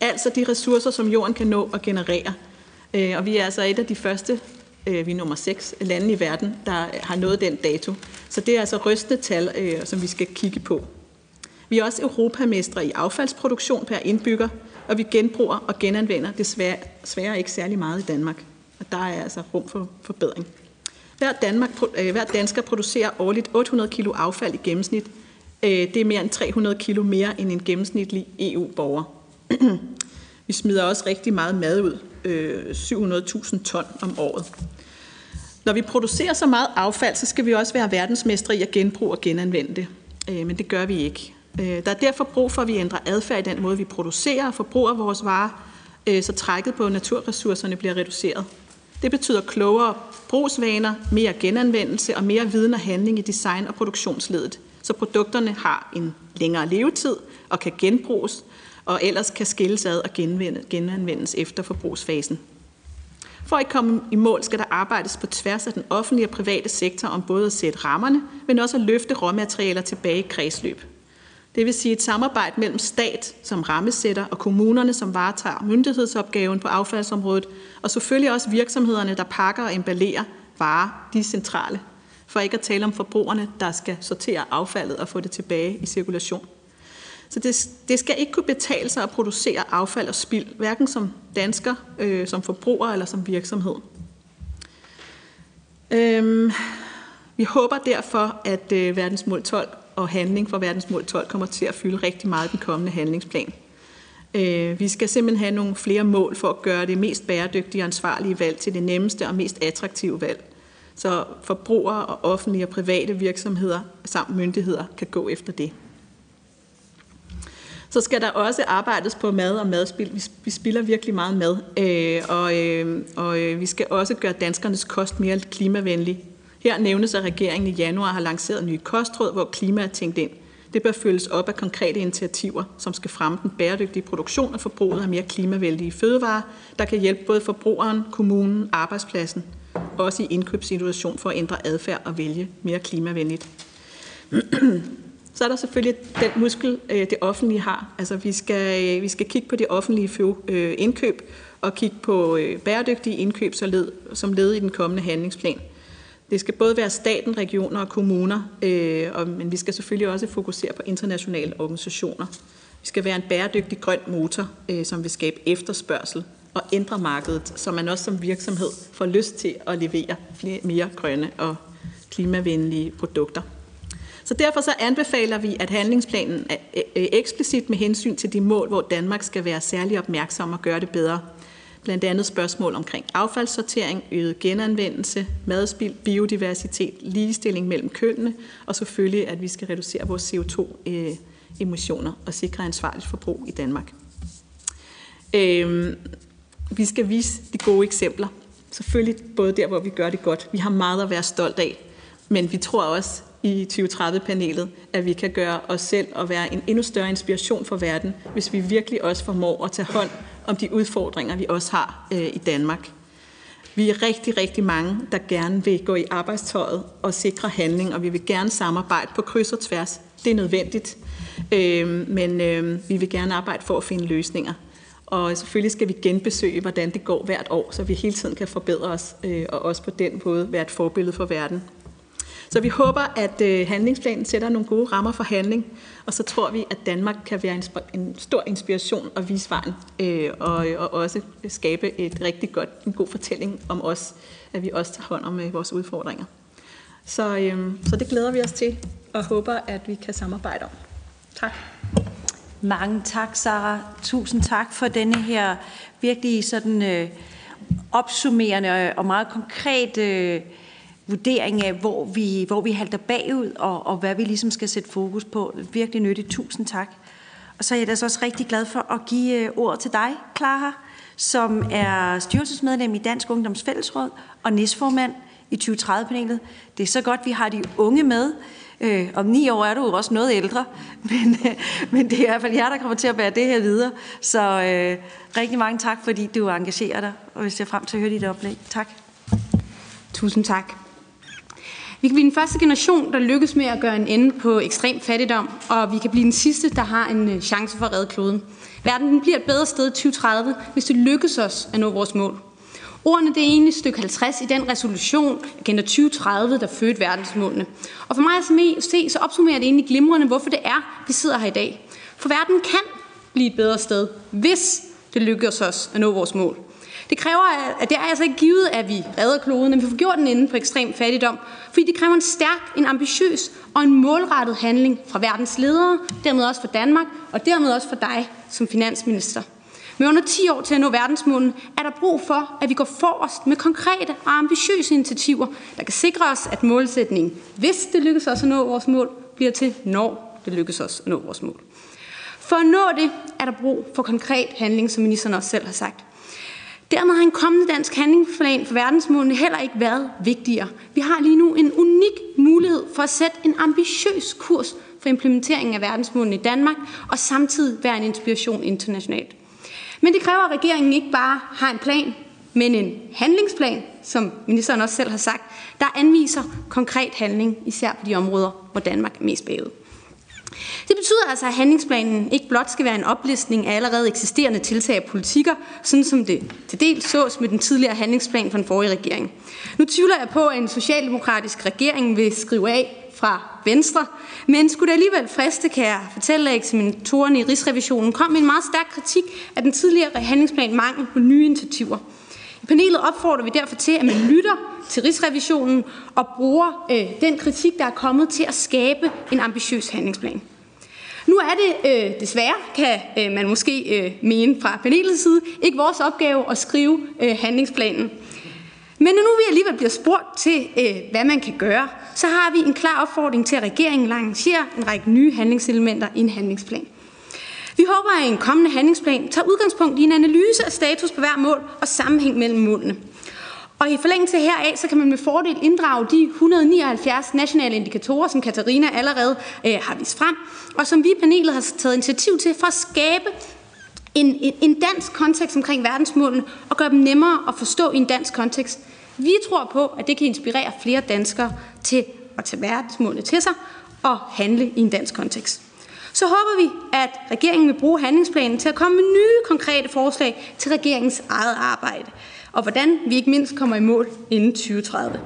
altså de ressourcer, som jorden kan nå at generere. Øh, og vi er altså et af de første, øh, vi er nummer 6 lande i verden, der har nået den dato. Så det er altså rystende tal, som vi skal kigge på. Vi er også europamestre i affaldsproduktion per indbygger, og vi genbruger og genanvender desværre, desværre ikke særlig meget i Danmark. Og der er altså rum for forbedring. Hver, Danmark, øh, hver dansker producerer årligt 800 kg affald i gennemsnit. Øh, det er mere end 300 kg mere end en gennemsnitlig EU-borger. Vi smider også rigtig meget mad ud, øh, 700.000 ton om året. Når vi producerer så meget affald, så skal vi også være verdensmestre i at genbruge og genanvende det. Men det gør vi ikke. Øh, der er derfor brug for, at vi ændrer adfærd i den måde, vi producerer og forbruger vores varer, øh, så trækket på naturressourcerne bliver reduceret. Det betyder klogere brugsvaner, mere genanvendelse og mere viden og handling i design- og produktionsledet, så produkterne har en længere levetid og kan genbruges, og ellers kan skilles ad og genanvendes efter forbrugsfasen. For at komme i mål skal der arbejdes på tværs af den offentlige og private sektor om både at sætte rammerne, men også at løfte råmaterialer tilbage i kredsløb. Det vil sige et samarbejde mellem stat som rammesætter og kommunerne, som varetager myndighedsopgaven på affaldsområdet, og selvfølgelig også virksomhederne, der pakker og emballerer varer, de er centrale. For ikke at tale om forbrugerne, der skal sortere affaldet og få det tilbage i cirkulation. Så det, det skal ikke kunne betale sig at producere affald og spild, hverken som dansker, øh, som forbruger eller som virksomhed. Øhm, vi håber derfor, at øh, verdensmål 12 og handling for verdensmål 12 kommer til at fylde rigtig meget i den kommende handlingsplan. Øh, vi skal simpelthen have nogle flere mål for at gøre det mest bæredygtige og ansvarlige valg til det nemmeste og mest attraktive valg. Så forbrugere og offentlige og private virksomheder samt myndigheder kan gå efter det. Så skal der også arbejdes på mad og madspil. Vi, vi spilder virkelig meget mad, øh, og, øh, og vi skal også gøre danskernes kost mere klimavenlig. Her nævnes, at regeringen i januar har lanceret nye kostråd, hvor klima er tænkt ind. Det bør følges op af konkrete initiativer, som skal fremme den bæredygtige produktion og forbruget af mere klimavenlige fødevarer, der kan hjælpe både forbrugeren, kommunen, arbejdspladsen, også i indkøbssituation for at ændre adfærd og vælge mere klimavenligt. Så er der selvfølgelig den muskel, øh, det offentlige har. Altså vi skal, øh, vi skal kigge på det offentlige øh, indkøb og kigge på bæredygtige indkøb som led i den kommende handlingsplan. Det skal både være staten, regioner og kommuner, øh, men vi skal selvfølgelig også fokusere på internationale organisationer. Vi skal være en bæredygtig grøn motor, øh, som vil skabe efterspørgsel og ændre markedet, så man også som virksomhed får lyst til at levere flere, mere grønne og klimavenlige produkter. Så derfor så anbefaler vi, at handlingsplanen er øh, eksplicit med hensyn til de mål, hvor Danmark skal være særlig opmærksom og gøre det bedre. Blandt andet spørgsmål omkring affaldssortering, øget genanvendelse, madspild, biodiversitet, ligestilling mellem kønnene, og selvfølgelig, at vi skal reducere vores CO2-emissioner øh, og sikre ansvarligt forbrug i Danmark. Øhm, vi skal vise de gode eksempler. Selvfølgelig både der, hvor vi gør det godt. Vi har meget at være stolt af. Men vi tror også, i 2030-panelet, at vi kan gøre os selv og være en endnu større inspiration for verden, hvis vi virkelig også formår at tage hånd om de udfordringer, vi også har øh, i Danmark. Vi er rigtig, rigtig mange, der gerne vil gå i arbejdstøjet og sikre handling, og vi vil gerne samarbejde på kryds og tværs. Det er nødvendigt, øh, men øh, vi vil gerne arbejde for at finde løsninger. Og selvfølgelig skal vi genbesøge, hvordan det går hvert år, så vi hele tiden kan forbedre os, øh, og også på den måde være et forbillede for verden. Så vi håber, at øh, handlingsplanen sætter nogle gode rammer for handling, og så tror vi, at Danmark kan være en, en stor inspiration og vise vejen, øh, og, øh, og også skabe et rigtig godt, en god fortælling om os, at vi også tager hånd om øh, vores udfordringer. Så, øh, så det glæder vi os til, og håber, at vi kan samarbejde om. Tak. Mange tak, Sara. Tusind tak for denne her virkelig sådan øh, opsummerende og meget konkret øh, vurdering af, hvor vi, hvor vi halter bagud, og, og hvad vi ligesom skal sætte fokus på. Virkelig nyttigt. Tusind tak. Og så er jeg da også rigtig glad for at give ord ordet til dig, Clara, som er styrelsesmedlem i Dansk Ungdoms Fællesråd og næstformand i 2030-panelet. Det er så godt, vi har de unge med. Øh, om ni år er du jo også noget ældre, men, øh, men det er i hvert fald jer, der kommer til at bære det her videre. Så øh, rigtig mange tak, fordi du engagerer dig, og jeg ser frem til at høre dit oplæg. Tak. Tusind tak. Vi kan blive den første generation, der lykkes med at gøre en ende på ekstrem fattigdom, og vi kan blive den sidste, der har en øh, chance for at redde kloden. Verden bliver et bedre sted i 2030, hvis det lykkes os at nå vores mål. Ordene det er egentlig stykke 50 i den resolution, Agenda 2030, der fødte verdensmålene. Og for mig at se, så opsummerer det egentlig glimrende, hvorfor det er, vi sidder her i dag. For verden kan blive et bedre sted, hvis det lykkes os at nå vores mål. Det kræver, at det er altså ikke givet, at vi redder kloden, men vi får gjort den inde på ekstrem fattigdom, fordi det kræver en stærk, en ambitiøs og en målrettet handling fra verdens ledere, dermed også for Danmark, og dermed også for dig som finansminister. Med under 10 år til at nå verdensmålen, er der brug for, at vi går forrest med konkrete og ambitiøse initiativer, der kan sikre os, at målsætningen, hvis det lykkes os at nå vores mål, bliver til når det lykkes os at nå vores mål. For at nå det er der brug for konkret handling, som ministeren også selv har sagt. Dermed har en kommende dansk handlingsplan for verdensmålene heller ikke været vigtigere. Vi har lige nu en unik mulighed for at sætte en ambitiøs kurs for implementeringen af verdensmålene i Danmark, og samtidig være en inspiration internationalt. Men det kræver, at regeringen ikke bare har en plan, men en handlingsplan, som ministeren også selv har sagt, der anviser konkret handling, især på de områder, hvor Danmark er mest bagud. Det betyder altså, at handlingsplanen ikke blot skal være en oplistning af allerede eksisterende tiltag og politikker, sådan som det til dels sås med den tidligere handlingsplan fra den forrige regering. Nu tvivler jeg på, at en socialdemokratisk regering vil skrive af fra Venstre, men skulle det alligevel friste, kan jeg fortælle, at eksaminatorerne i Rigsrevisionen kom med en meget stærk kritik af den tidligere handlingsplan mangel på nye initiativer. I panelet opfordrer vi derfor til, at man lytter til Rigsrevisionen og bruger øh, den kritik, der er kommet til at skabe en ambitiøs handlingsplan. Nu er det øh, desværre, kan øh, man måske øh, mene fra panelets side, ikke vores opgave at skrive øh, handlingsplanen. Men når nu vi alligevel bliver spurgt til, øh, hvad man kan gøre, så har vi en klar opfordring til, at regeringen lancerer en række nye handlingselementer i en handlingsplan. Vi håber, at en kommende handlingsplan tager udgangspunkt i en analyse af status på hver mål og sammenhæng mellem målene. Og i forlængelse heraf, så kan man med fordel inddrage de 179 nationale indikatorer, som Katarina allerede øh, har vist frem, og som vi i panelet har taget initiativ til for at skabe en, en, en dansk kontekst omkring verdensmålene og gøre dem nemmere at forstå i en dansk kontekst. Vi tror på, at det kan inspirere flere danskere til at tage verdensmålene til sig og handle i en dansk kontekst. Så håber vi, at regeringen vil bruge handlingsplanen til at komme med nye konkrete forslag til regeringens eget arbejde, og hvordan vi ikke mindst kommer i mål inden 2030.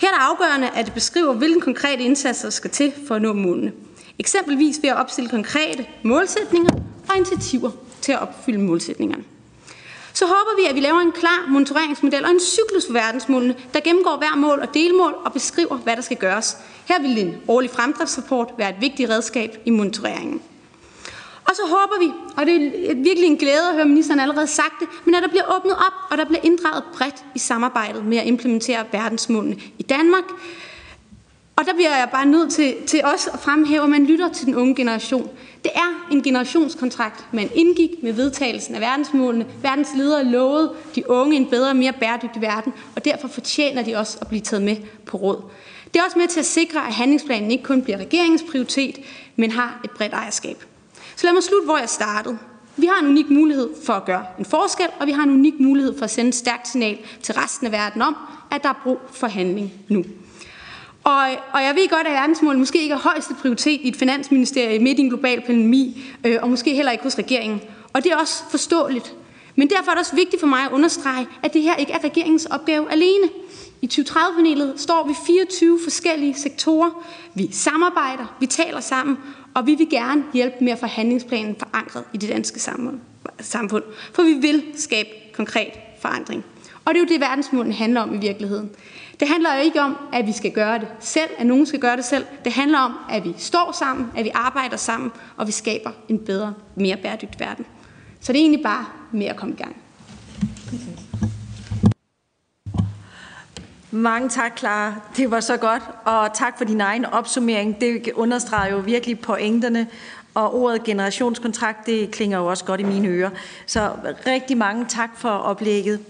Her er det afgørende, at det beskriver, hvilke konkrete indsatser skal til for at nå målene. Eksempelvis ved at opstille konkrete målsætninger og initiativer til at opfylde målsætningerne. Så håber vi, at vi laver en klar monitoreringsmodel og en cyklus for verdensmålene, der gennemgår hver mål og delmål og beskriver, hvad der skal gøres. Her vil en årlig fremdriftsrapport være et vigtigt redskab i monitoreringen. Og så håber vi, og det er virkelig en glæde at høre ministeren allerede sagt det, men at der bliver åbnet op, og der bliver inddraget bredt i samarbejdet med at implementere verdensmålene i Danmark. Og der bliver jeg bare nødt til, til også at fremhæve, at man lytter til den unge generation. Det er en generationskontrakt, man indgik med vedtagelsen af verdensmålene. Verdens ledere lovede de unge en bedre og mere bæredygtig verden, og derfor fortjener de også at blive taget med på råd. Det er også med til at sikre, at handlingsplanen ikke kun bliver regeringens prioritet, men har et bredt ejerskab. Så lad mig slutte, hvor jeg startede. Vi har en unik mulighed for at gøre en forskel, og vi har en unik mulighed for at sende et stærkt signal til resten af verden om, at der er brug for handling nu. Og, og jeg ved godt, at verdensmålet måske ikke er højeste prioritet i et finansministerie midt i en global pandemi, øh, og måske heller ikke hos regeringen. Og det er også forståeligt. Men derfor er det også vigtigt for mig at understrege, at det her ikke er regeringens opgave alene. I 2030-panelet står vi 24 forskellige sektorer. Vi samarbejder, vi taler sammen, og vi vil gerne hjælpe med at få handlingsplanen forankret i det danske samfund. For vi vil skabe konkret forandring. Og det er jo det, verdensmålene handler om i virkeligheden. Det handler jo ikke om, at vi skal gøre det selv, at nogen skal gøre det selv. Det handler om, at vi står sammen, at vi arbejder sammen, og vi skaber en bedre, mere bæredygtig verden. Så det er egentlig bare med at komme i gang. Mange tak, Clara. Det var så godt, og tak for din egen opsummering. Det understreger jo virkelig pointerne, og ordet generationskontrakt, det klinger jo også godt i mine ører. Så rigtig mange tak for oplægget.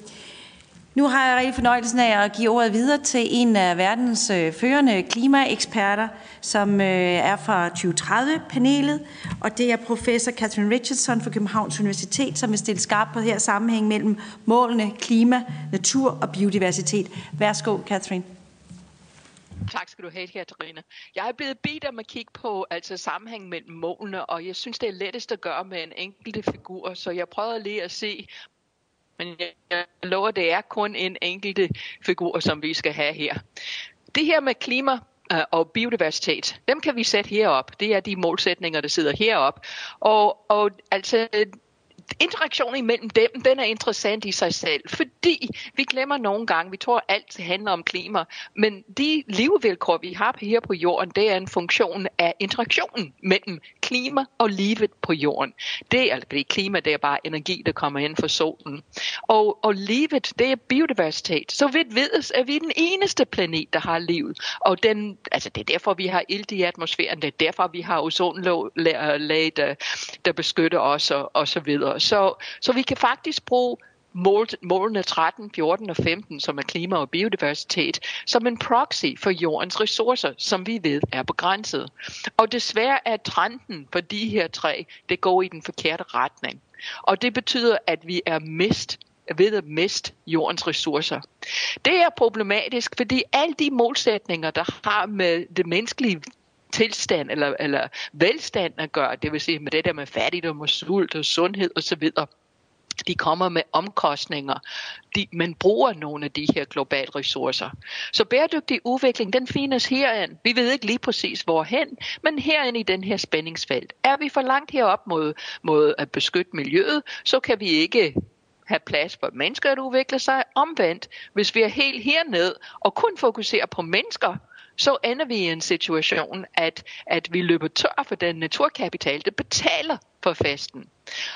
Nu har jeg rigtig fornøjelsen af at give ordet videre til en af verdens øh, førende klimaeksperter, som øh, er fra 2030-panelet, og det er professor Catherine Richardson fra Københavns Universitet, som vil stille skarpt på her sammenhæng mellem målene klima, natur og biodiversitet. Værsgo, Catherine. Tak skal du have, Katarina. Jeg er blevet bedt om at kigge på altså sammenhæng mellem målene, og jeg synes, det er lettest at gøre med en enkelte figur, så jeg prøvede lige at se, men jeg lover, det er kun en enkelte figur, som vi skal have her. Det her med klima øh, og biodiversitet, dem kan vi sætte herop. Det er de målsætninger, der sidder herop. Og, og altså, interaktionen imellem dem, den er interessant i sig selv, fordi vi glemmer nogle gange, vi tror alt handler om klima, men de levevilkår, vi har her på jorden, det er en funktion af interaktionen mellem klima og livet på jorden. Det er, altså, fordi klima det er bare energi, der kommer ind fra solen. Og, og livet, det er biodiversitet. Så vidt vides, er vi den eneste planet, der har liv. Og den, altså det er derfor, vi har ilt i atmosfæren. Det er derfor, vi har ozonlag, der, øh, der beskytter os og, og så videre. Så, så vi kan faktisk bruge mål, målene 13, 14 og 15, som er klima og biodiversitet, som en proxy for jordens ressourcer, som vi ved er begrænset. Og desværre er trenden for de her tre, det går i den forkerte retning. Og det betyder, at vi er mist ved at miste jordens ressourcer. Det er problematisk, fordi alle de målsætninger, der har med det menneskelige tilstand eller, eller velstand at gøre, det vil sige med det der med fattigdom og sult og sundhed osv., de kommer med omkostninger. De, man bruger nogle af de her globale ressourcer. Så bæredygtig udvikling, den findes herind. Vi ved ikke lige præcis hvorhen, men herinde i den her spændingsfelt. Er vi for langt herop mod, mod at beskytte miljøet, så kan vi ikke have plads for mennesker at udvikle sig. Omvendt, hvis vi er helt herned og kun fokuserer på mennesker, så ender vi i en situation, at, at vi løber tør for den naturkapital, det betaler for fasten.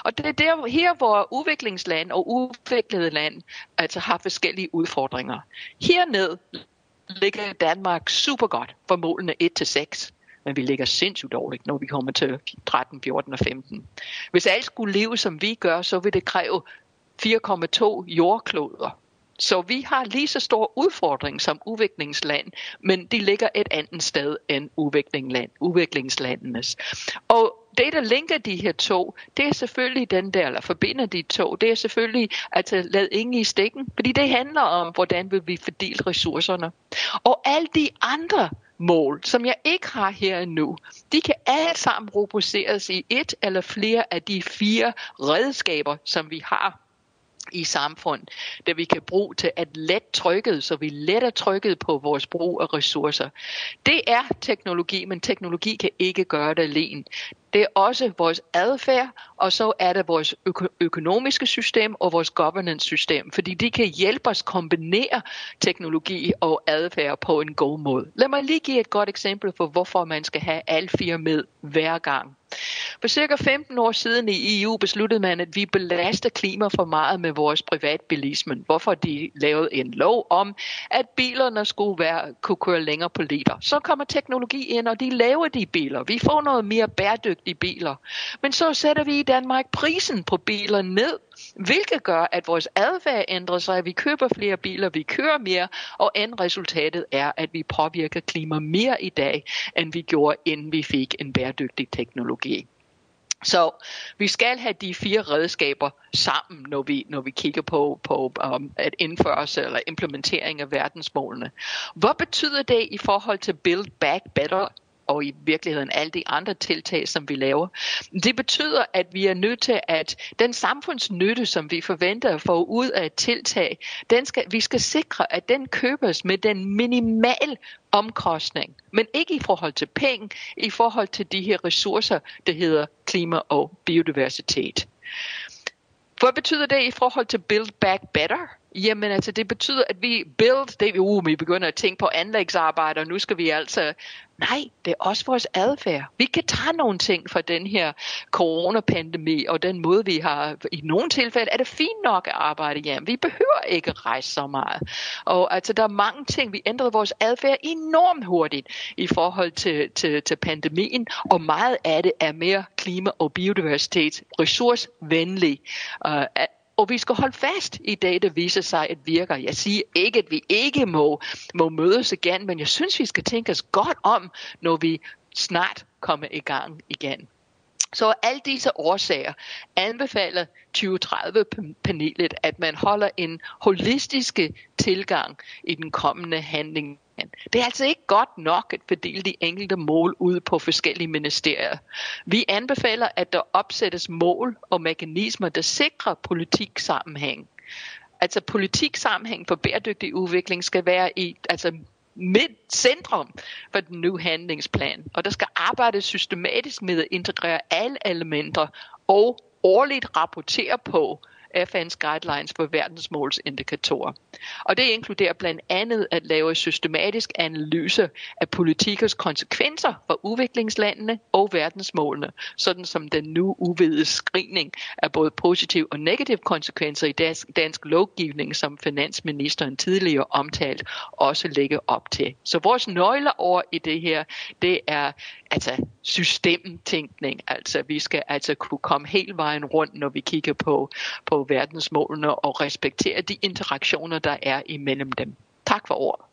Og det er der, her, hvor udviklingsland og udviklede land altså har forskellige udfordringer. Herned ligger Danmark super godt for målene 1-6 men vi ligger sindssygt dårligt, når vi kommer til 13, 14 og 15. Hvis alt skulle leve, som vi gør, så vil det kræve 4,2 jordkloder så vi har lige så stor udfordring som udviklingsland, men de ligger et andet sted end udviklingsland, udviklingslandenes. Og det, der linker de her to, det er selvfølgelig den der, eller forbinder de to, det er selvfølgelig at lade ingen i stikken, fordi det handler om, hvordan vil vi fordele ressourcerne. Og alle de andre mål, som jeg ikke har her endnu, de kan alle sammen rubriceres i et eller flere af de fire redskaber, som vi har i samfund, der vi kan bruge til at let trykket, så vi letter trykket på vores brug af ressourcer. Det er teknologi, men teknologi kan ikke gøre det alene. Det er også vores adfærd, og så er det vores øko- økonomiske system og vores governance system, fordi de kan hjælpe os kombinere teknologi og adfærd på en god måde. Lad mig lige give et godt eksempel for, hvorfor man skal have alle fire med hver gang. For cirka 15 år siden i EU besluttede man, at vi belaster klima for meget med vores privatbilisme. Hvorfor de lavede en lov om, at bilerne skulle være, kunne køre længere på liter. Så kommer teknologi ind, og de laver de biler. Vi får noget mere bæredygtige biler. Men så sætter vi i Danmark prisen på biler ned, hvilket gør, at vores adfærd ændrer sig. Vi køber flere biler, vi kører mere, og end resultatet er, at vi påvirker klima mere i dag, end vi gjorde, inden vi fik en bæredygtig teknologi. Så vi skal have de fire redskaber sammen, når vi, når vi kigger på, på um, at indførelse eller implementering af verdensmålene. Hvad betyder det i forhold til Build Back Better? Og i virkeligheden alle de andre tiltag, som vi laver. Det betyder, at vi er nødt til, at den samfundsnytte, som vi forventer at få ud af et tiltag, den skal, vi skal sikre, at den købes med den minimal omkostning, men ikke i forhold til penge, i forhold til de her ressourcer, der hedder klima og biodiversitet. Hvad betyder det i forhold til Build Back Better? Jamen altså, det betyder, at vi build, det uh, vi begynder at tænke på anlægsarbejder, nu skal vi altså Nej, det er også vores adfærd. Vi kan tage nogle ting fra den her coronapandemi, og den måde, vi har, i nogle tilfælde er det fint nok at arbejde hjem. Vi behøver ikke rejse så meget. Og altså, der er mange ting, vi ændrede vores adfærd enormt hurtigt i forhold til, til, til pandemien, og meget af det er mere klima- og biodiversitet, ressourcevenlig. Uh, øh, og vi skal holde fast i det, der viser sig, at virker. Jeg siger ikke, at vi ikke må, må mødes igen, men jeg synes, vi skal tænke os godt om, når vi snart kommer i gang igen. Så alle disse årsager anbefaler 2030-panelet, at man holder en holistisk tilgang i den kommende handling det er altså ikke godt nok at fordele de enkelte mål ud på forskellige ministerier. Vi anbefaler, at der opsættes mål og mekanismer, der sikrer politiksammenhæng. Altså politiksammenhæng for bæredygtig udvikling skal være i altså midt centrum for den nye handlingsplan. Og der skal arbejdes systematisk med at integrere alle elementer og årligt rapportere på, FN's guidelines for verdensmålsindikatorer. Og det inkluderer blandt andet at lave systematisk analyse af politikers konsekvenser for udviklingslandene og verdensmålene, sådan som den nu uvide screening af både positive og negative konsekvenser i dansk, dansk lovgivning, som finansministeren tidligere omtalt, også lægger op til. Så vores nøgleord i det her, det er altså systemtænkning. Altså vi skal altså kunne komme hele vejen rundt, når vi kigger på, på verdensmålene og respektere de interaktioner, der er imellem dem. Tak for ordet.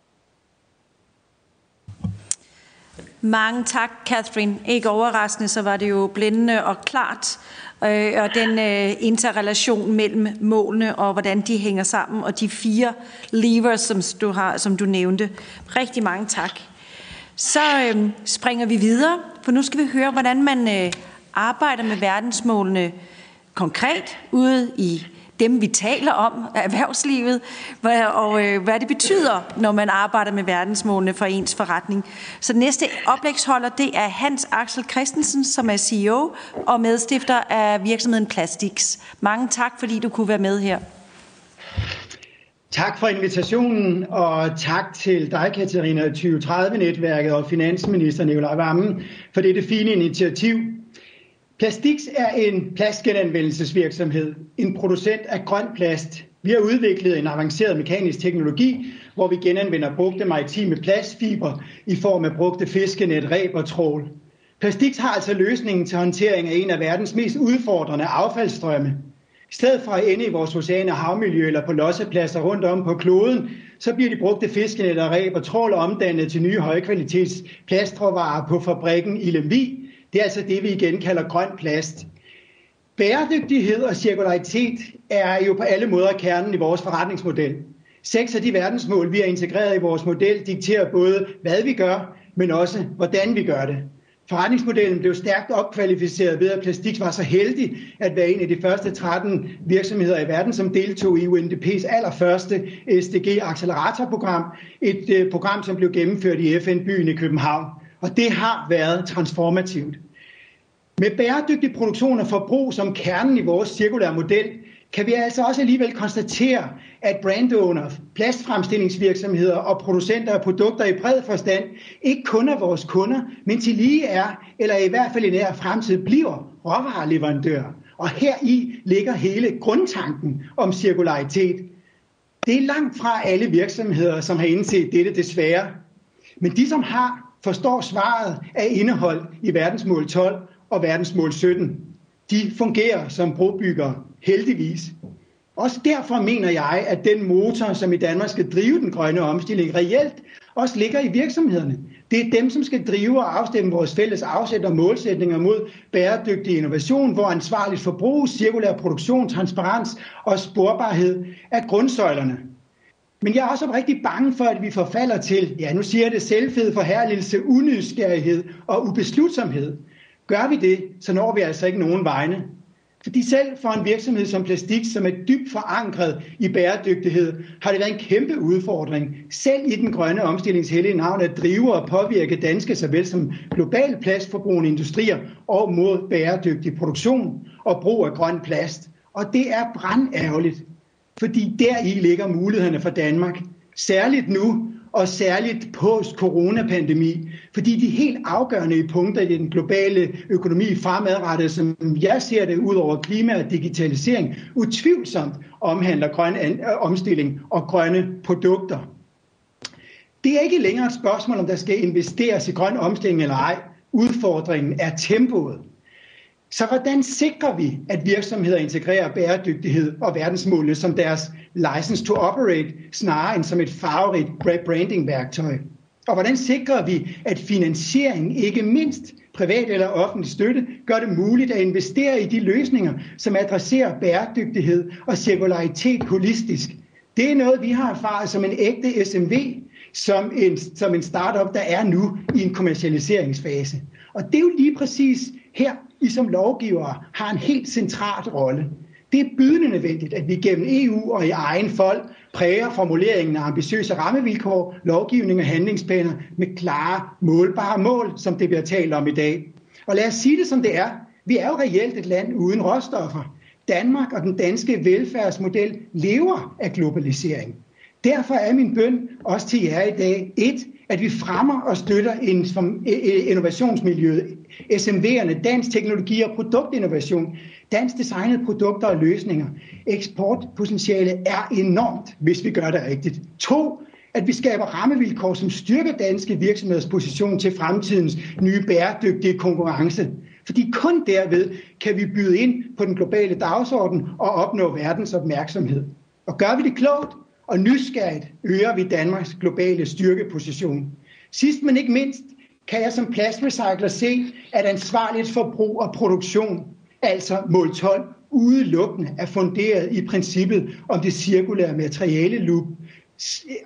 Mange tak, Catherine. Ikke overraskende, så var det jo blændende og klart. Øh, og den øh, interrelation mellem målene og hvordan de hænger sammen, og de fire levers, som du, har, som du nævnte. Rigtig mange tak. Så øh, springer vi videre, for nu skal vi høre, hvordan man øh, arbejder med verdensmålene konkret ude i dem, vi taler om, erhvervslivet, og øh, hvad det betyder, når man arbejder med verdensmålene for ens forretning. Så næste oplægsholder, det er Hans Axel Christensen, som er CEO og medstifter af virksomheden Plastics. Mange tak, fordi du kunne være med her. Tak for invitationen, og tak til dig, Katarina, 2030-netværket og finansminister Nikolaj Vammen for dette fine initiativ. Plastix er en plastgenanvendelsesvirksomhed, en producent af grøn plast. Vi har udviklet en avanceret mekanisk teknologi, hvor vi genanvender brugte maritime plastfiber i form af brugte fiskenet, ræb og trål. Plastix har altså løsningen til håndtering af en af verdens mest udfordrende affaldsstrømme. I stedet for at ende i vores oceaner, havmiljø eller på lossepladser rundt om på kloden, så bliver de brugte fiskenet og ræb og trål omdannet til nye højkvalitets plastråvarer på fabrikken i Lemvi. Det er altså det, vi igen kalder grøn plast. Bæredygtighed og cirkularitet er jo på alle måder kernen i vores forretningsmodel. Seks af de verdensmål, vi har integreret i vores model, dikterer både, hvad vi gør, men også, hvordan vi gør det. Forretningsmodellen blev stærkt opkvalificeret ved, at Plastik var så heldig at være en af de første 13 virksomheder i verden, som deltog i UNDP's allerførste SDG-acceleratorprogram. Et øh, program, som blev gennemført i FN-byen i København. Og det har været transformativt. Med bæredygtig produktion og forbrug som kernen i vores cirkulære model, kan vi altså også alligevel konstatere, at brandowner, plastfremstillingsvirksomheder og producenter af produkter i bred forstand ikke kun er vores kunder, men til lige er, eller i hvert fald i nær fremtid bliver råvareleverandører. Og her i ligger hele grundtanken om cirkularitet. Det er langt fra alle virksomheder, som har indset dette desværre. Men de, som har, forstår svaret af indhold i verdensmål 12 og verdensmål 17. De fungerer som brobyggere heldigvis. Også derfor mener jeg, at den motor, som i Danmark skal drive den grønne omstilling, reelt også ligger i virksomhederne. Det er dem, som skal drive og afstemme vores fælles afsæt og målsætninger mod bæredygtig innovation, hvor ansvarligt forbrug, cirkulær produktion, transparens og sporbarhed er grundsøjlerne. Men jeg er også rigtig bange for, at vi forfalder til, ja nu siger jeg det, selvfed forherligelse, unysgerrighed og ubeslutsomhed. Gør vi det, så når vi altså ikke nogen vegne. Fordi selv for en virksomhed som Plastik, som er dybt forankret i bæredygtighed, har det været en kæmpe udfordring, selv i den grønne omstillingshellige navn, at drive og påvirke danske såvel som global plastforbrugende industrier og mod bæredygtig produktion og brug af grøn plast. Og det er brandærgerligt, fordi der i ligger mulighederne for Danmark. Særligt nu, og særligt post-coronapandemi, fordi de helt afgørende punkter i den globale økonomi fremadrettet, som jeg ser det ud over klima og digitalisering, utvivlsomt omhandler grøn øh, omstilling og grønne produkter. Det er ikke længere et spørgsmål, om der skal investeres i grøn omstilling eller ej. Udfordringen er tempoet. Så hvordan sikrer vi, at virksomheder integrerer bæredygtighed og verdensmålene som deres license to operate, snarere end som et farverigt branding-værktøj? Og hvordan sikrer vi, at finansiering, ikke mindst privat eller offentlig støtte, gør det muligt at investere i de løsninger, som adresserer bæredygtighed og cirkularitet holistisk? Det er noget, vi har erfaret som en ægte SMV, som en, som en startup, der er nu i en kommercialiseringsfase. Og det er jo lige præcis her, i som lovgivere har en helt central rolle. Det er bydende nødvendigt, at vi gennem EU og i egen fold præger formuleringen af ambitiøse rammevilkår, lovgivning og handlingsplaner med klare, målbare mål, som det bliver talt om i dag. Og lad os sige det som det er. Vi er jo reelt et land uden råstoffer. Danmark og den danske velfærdsmodel lever af globalisering. Derfor er min bøn også til jer i dag, et, at vi fremmer og støtter e, e, innovationsmiljøet, SMV'erne, dansk teknologi og produktinnovation, dansk designede produkter og løsninger. Eksportpotentialet er enormt, hvis vi gør det rigtigt. To, at vi skaber rammevilkår, som styrker danske virksomheders position til fremtidens nye bæredygtige konkurrence. Fordi kun derved kan vi byde ind på den globale dagsorden og opnå verdens opmærksomhed. Og gør vi det klogt og nysgerrigt, øger vi Danmarks globale styrkeposition. Sidst men ikke mindst, kan jeg som plastrecycler se, at ansvarligt forbrug og produktion, altså mål 12, udelukkende er funderet i princippet om det cirkulære materiale loop.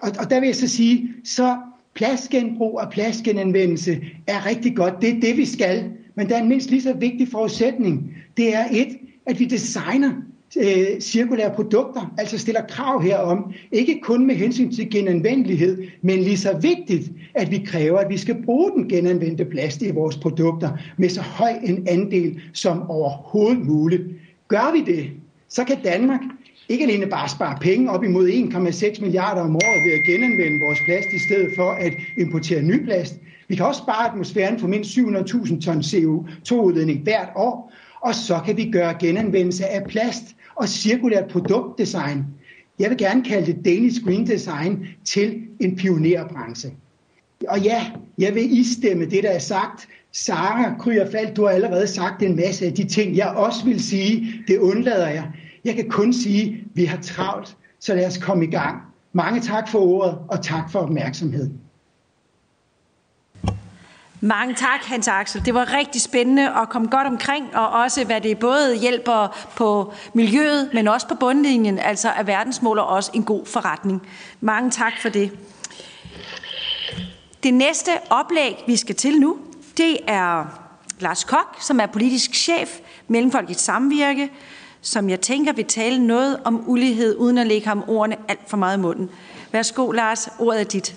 Og, og der vil jeg så sige, så plastgenbrug og plastgenanvendelse er rigtig godt. Det er det, vi skal. Men der er en mindst lige så vigtig forudsætning. Det er et, at vi designer øh, cirkulære produkter, altså stiller krav herom, ikke kun med hensyn til genanvendelighed, men lige så vigtigt, at vi kræver, at vi skal bruge den genanvendte plast i vores produkter med så høj en andel som overhovedet muligt. Gør vi det, så kan Danmark ikke alene bare spare penge op imod 1,6 milliarder om året ved at genanvende vores plast i stedet for at importere ny plast. Vi kan også spare atmosfæren for mindst 700.000 ton CO2-udledning hvert år, og så kan vi gøre genanvendelse af plast og cirkulært produktdesign. Jeg vil gerne kalde det Danish Green Design til en pionerbranche. Og ja, jeg vil istemme det, der er sagt. Sara Kryerfald, du har allerede sagt en masse af de ting, jeg også vil sige. Det undlader jeg. Jeg kan kun sige, at vi har travlt, så lad os komme i gang. Mange tak for ordet, og tak for opmærksomheden. Mange tak, Hans Axel. Det var rigtig spændende at komme godt omkring, og også hvad det både hjælper på miljøet, men også på bundlinjen, altså er verdensmål også en god forretning. Mange tak for det. Det næste oplæg, vi skal til nu, det er Lars Kok, som er politisk chef Mellemfolkets Samvirke, som jeg tænker vil tale noget om ulighed, uden at lægge ham ordene alt for meget i munden. Værsgo, Lars. Ordet er dit.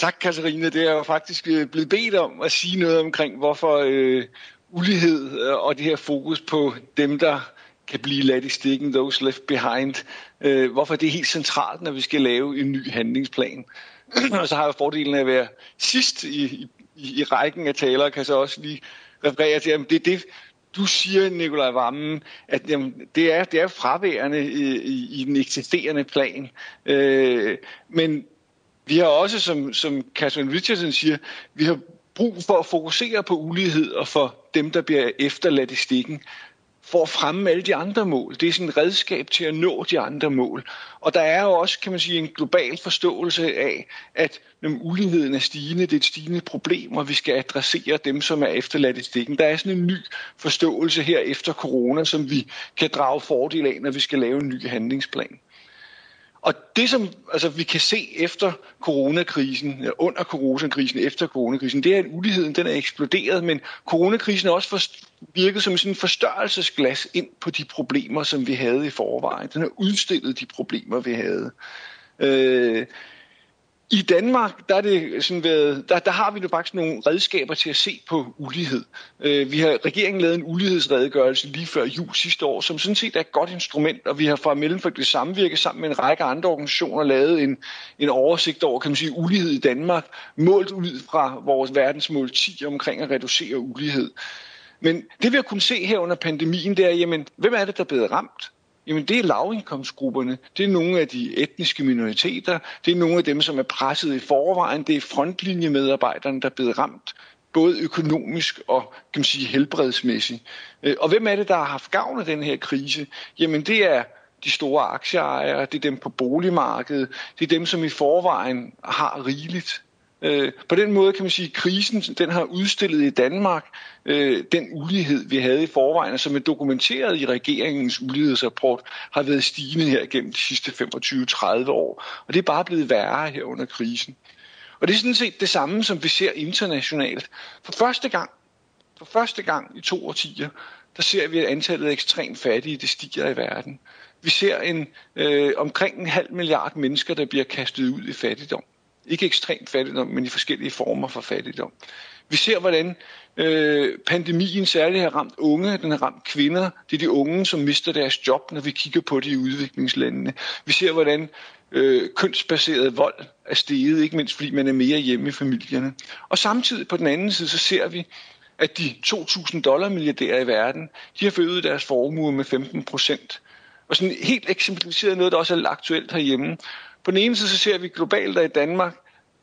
Tak, Katarina. Det er jo faktisk øh, blevet bedt om at sige noget omkring, hvorfor øh, ulighed øh, og det her fokus på dem, der kan blive ladt i stikken, those left behind, øh, hvorfor det er helt centralt, når vi skal lave en ny handlingsplan. og så har jeg fordelen af at være sidst i, i, i rækken af talere, kan så også lige referere til, at det er det, du siger, Nikolaj Vammen, at jamen, det, er, det er fraværende i, i, i den eksisterende plan. Øh, men vi har også, som, som Catherine Richardson siger, vi har brug for at fokusere på ulighed og for dem, der bliver efterladt i stikken for at fremme alle de andre mål. Det er sådan et redskab til at nå de andre mål. Og der er jo også, kan man sige, en global forståelse af, at når uligheden er stigende, det er et stigende problem, og vi skal adressere dem, som er efterladt i stikken. Der er sådan en ny forståelse her efter corona, som vi kan drage fordel af, når vi skal lave en ny handlingsplan. Og det, som altså, vi kan se efter coronakrisen, under coronakrisen, efter coronakrisen, det er, at uligheden den er eksploderet, men coronakrisen har også virket som sådan en forstørrelsesglas ind på de problemer, som vi havde i forvejen. Den har udstillet de problemer, vi havde. Øh, i Danmark, der, er det sådan været, der, der har vi nu faktisk nogle redskaber til at se på ulighed. Øh, vi har regeringen lavet en ulighedsredegørelse lige før jul sidste år, som sådan set er et godt instrument, og vi har fra Mellemfolkeligt Samvirke sammen med en række andre organisationer lavet en, en oversigt over, kan man sige, ulighed i Danmark, målt ud fra vores verdensmål 10 omkring at reducere ulighed. Men det vi har kunnet se her under pandemien, det er, jamen, hvem er det, der er blevet ramt? Jamen det er lavindkomstgrupperne, det er nogle af de etniske minoriteter, det er nogle af dem, som er presset i forvejen, det er frontlinjemedarbejderne, der er blevet ramt både økonomisk og kan man sige, helbredsmæssigt. Øh, og hvem er det, der har haft gavn af den her krise? Jamen det er de store aktieejere, det er dem på boligmarkedet, det er dem, som i forvejen har rigeligt. Øh, på den måde kan man sige, at krisen den har udstillet i Danmark øh, den ulighed, vi havde i forvejen, som er dokumenteret i regeringens ulighedsrapport, har været stigende her gennem de sidste 25-30 år. Og det er bare blevet værre her under krisen. Og det er sådan set det samme, som vi ser internationalt. For første gang, for første gang i to årtier, der ser vi, at antallet af ekstremt fattige, det stiger i verden. Vi ser en, øh, omkring en halv milliard mennesker, der bliver kastet ud i fattigdom. Ikke ekstrem fattigdom, men i forskellige former for fattigdom. Vi ser, hvordan øh, pandemien særligt har ramt unge, den har ramt kvinder. Det er de unge, som mister deres job, når vi kigger på det i udviklingslandene. Vi ser, hvordan øh, kønsbaseret vold er steget, ikke mindst fordi man er mere hjemme i familierne. Og samtidig på den anden side, så ser vi, at de 2.000 dollar milliardærer i verden, de har forøget deres formue med 15 procent. Og sådan helt eksemplificeret noget, der også er aktuelt herhjemme. På den ene side, så ser vi globalt, at i Danmark,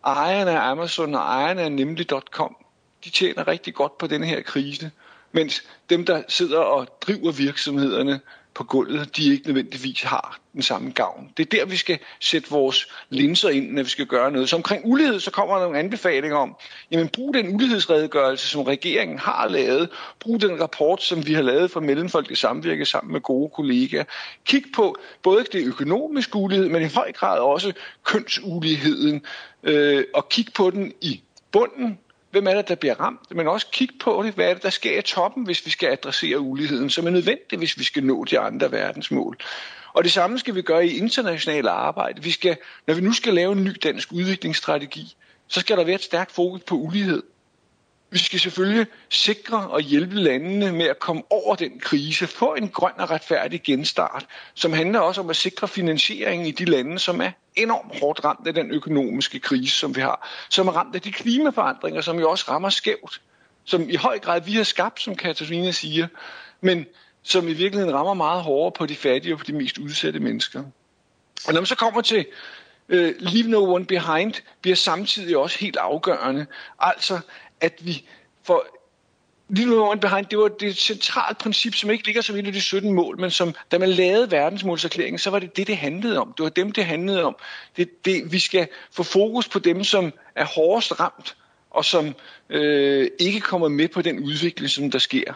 ejerne af Amazon og ejerne af nemlig.com, de tjener rigtig godt på den her krise, mens dem, der sidder og driver virksomhederne, på gulvet, de ikke nødvendigvis har den samme gavn. Det er der, vi skal sætte vores linser ind, når vi skal gøre noget. Så omkring ulighed, så kommer der nogle anbefalinger om, jamen brug den ulighedsredegørelse, som regeringen har lavet, brug den rapport, som vi har lavet for Mellemfolkeligt Samvirke sammen med gode kollegaer. Kig på både det økonomiske ulighed, men i høj grad også kønsuligheden, øh, og kig på den i bunden, hvem er det, der bliver ramt, men også kigge på det, hvad er det, der sker i toppen, hvis vi skal adressere uligheden, som er nødvendigt, hvis vi skal nå de andre verdensmål. Og det samme skal vi gøre i internationale arbejde. Vi skal, når vi nu skal lave en ny dansk udviklingsstrategi, så skal der være et stærkt fokus på ulighed. Vi skal selvfølgelig sikre og hjælpe landene med at komme over den krise, få en grøn og retfærdig genstart, som handler også om at sikre finansieringen i de lande, som er enormt hårdt ramt af den økonomiske krise, som vi har, som er ramt af de klimaforandringer, som jo også rammer skævt, som i høj grad vi har skabt, som Katarina siger, men som i virkeligheden rammer meget hårdere på de fattige og på de mest udsatte mennesker. Og når man så kommer til uh, Leave No One Behind, bliver samtidig også helt afgørende. Altså, at vi får Little One Behind, det var det centralt princip, som ikke ligger som et af de 17 mål, men som, da man lavede verdensmålserklæringen, så var det det, det handlede om. Det var dem, det handlede om. Det, det, vi skal få fokus på dem, som er hårdest ramt, og som øh, ikke kommer med på den udvikling, som der sker.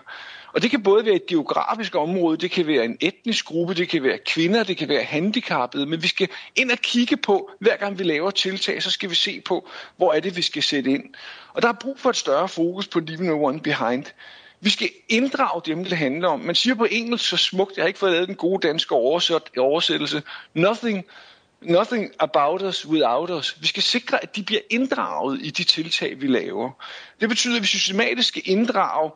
Og det kan både være et geografisk område, det kan være en etnisk gruppe, det kan være kvinder, det kan være handicappede, men vi skal ind og kigge på, hver gang vi laver tiltag, så skal vi se på, hvor er det, vi skal sætte ind. Og der er brug for et større fokus på leaving No One Behind. Vi skal inddrage dem, det handler om. Man siger på engelsk så smukt, jeg har ikke fået lavet den gode danske oversættelse, nothing Nothing about us without us. Vi skal sikre, at de bliver inddraget i de tiltag, vi laver. Det betyder, at vi systematisk skal inddrage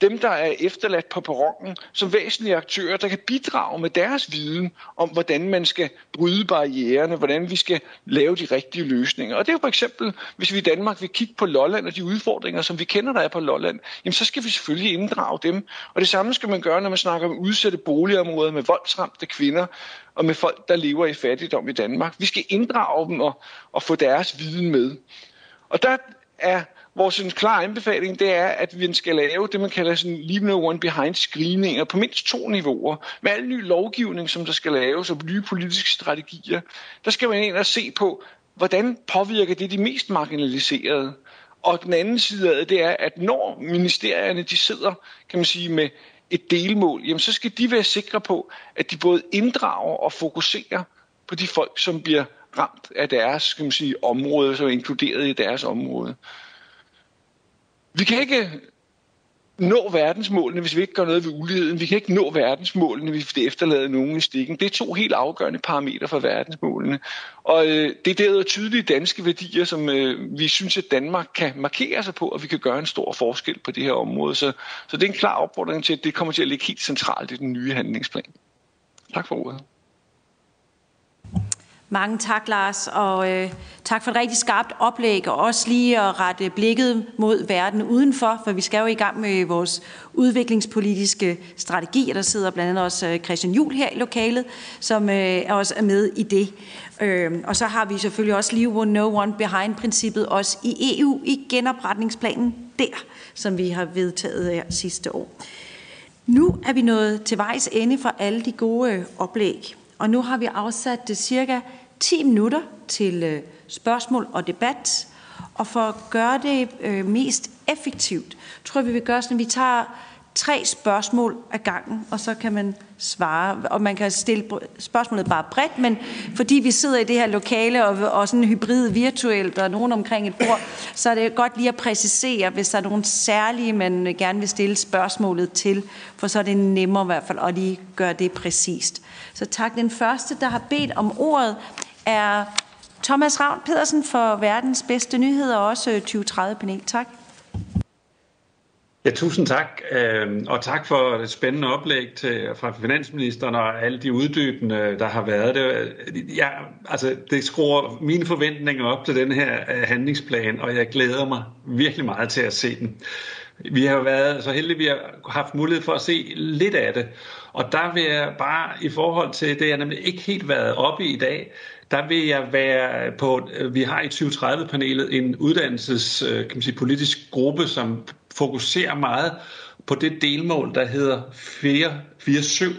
dem, der er efterladt på perronen, som væsentlige aktører, der kan bidrage med deres viden om, hvordan man skal bryde barriererne, hvordan vi skal lave de rigtige løsninger. Og det er jo for eksempel, hvis vi i Danmark vil kigge på Lolland og de udfordringer, som vi kender, der er på Lolland, jamen så skal vi selvfølgelig inddrage dem. Og det samme skal man gøre, når man snakker om udsatte boligområder med voldsramte kvinder og med folk, der lever i fattigdom i Danmark. Vi skal inddrage dem og, og få deres viden med. Og der er vores klare anbefaling, det er, at vi skal lave det, man kalder sådan leave no one behind screening, på mindst to niveauer. Med al ny lovgivning, som der skal laves, og nye politiske strategier, der skal man ind og se på, hvordan påvirker det de mest marginaliserede. Og den anden side af det, det er, at når ministerierne de sidder, kan man sige, med et delmål, jamen så skal de være sikre på, at de både inddrager og fokuserer på de folk, som bliver ramt af deres kan man sige, område, som er inkluderet i deres område. Vi kan ikke nå verdensmålene, hvis vi ikke gør noget ved uligheden. Vi kan ikke nå verdensmålene, hvis vi efterlader nogen i stikken. Det er to helt afgørende parametre for verdensmålene. Og øh, det er derudover tydelige danske værdier, som øh, vi synes, at Danmark kan markere sig på, og vi kan gøre en stor forskel på det her område. Så, så det er en klar opfordring til, at det kommer til at ligge helt centralt i den nye handlingsplan. Tak for ordet. Mange tak, Lars, og øh, tak for et rigtig skarpt oplæg, og også lige at rette blikket mod verden udenfor, for vi skal jo i gang med vores udviklingspolitiske strategi, og der sidder blandt andet også øh, Christian Jul her i lokalet, som øh, også er med i det. Øh, og så har vi selvfølgelig også Leave No One Behind-princippet også i EU i genopretningsplanen der, som vi har vedtaget her sidste år. Nu er vi nået til vejs ende for alle de gode øh, oplæg. Og nu har vi afsat det cirka 10 minutter til øh, spørgsmål og debat. Og for at gøre det øh, mest effektivt, tror jeg, vi vil gøre sådan, at vi tager tre spørgsmål ad gangen, og så kan man svare. Og man kan stille spørgsmålet bare bredt, men fordi vi sidder i det her lokale og, og sådan hybrid virtuelt, og nogen omkring et bord, så er det godt lige at præcisere, hvis der er nogen særlige, man gerne vil stille spørgsmålet til, for så er det nemmere i hvert fald at lige gøre det præcist. Så tak. Den første, der har bedt om ordet, er Thomas Ravn Pedersen for Verdens Bedste Nyheder og også 2030-panel. Tak. Ja, tusind tak, øhm, og tak for det spændende oplæg til, fra finansministeren og alle de uddybende, der har været. Det, ja, altså, det skruer mine forventninger op til den her øh, handlingsplan, og jeg glæder mig virkelig meget til at se den. Vi har været så heldige, at vi har haft mulighed for at se lidt af det. Og der vil jeg bare i forhold til det, jeg nemlig ikke helt været oppe i i dag, der vil jeg være på, øh, vi har i 2030-panelet en uddannelses, øh, kan man sige, politisk gruppe, som fokuserer meget på det delmål, der hedder 447.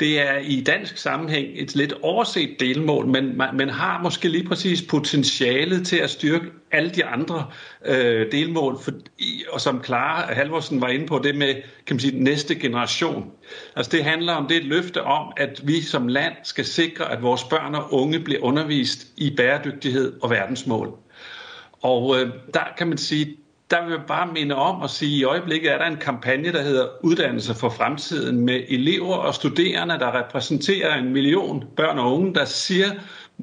Det er i dansk sammenhæng et lidt overset delmål, men man har måske lige præcis potentialet til at styrke alle de andre øh, delmål, for, og som Clara Halvorsen var inde på, det med kan man sige, næste generation. Altså det handler om, det er et løfte om, at vi som land skal sikre, at vores børn og unge bliver undervist i bæredygtighed og verdensmål. Og øh, der kan man sige, der vil jeg bare minde om at sige, at i øjeblikket er der en kampagne, der hedder Uddannelse for fremtiden, med elever og studerende, der repræsenterer en million børn og unge, der siger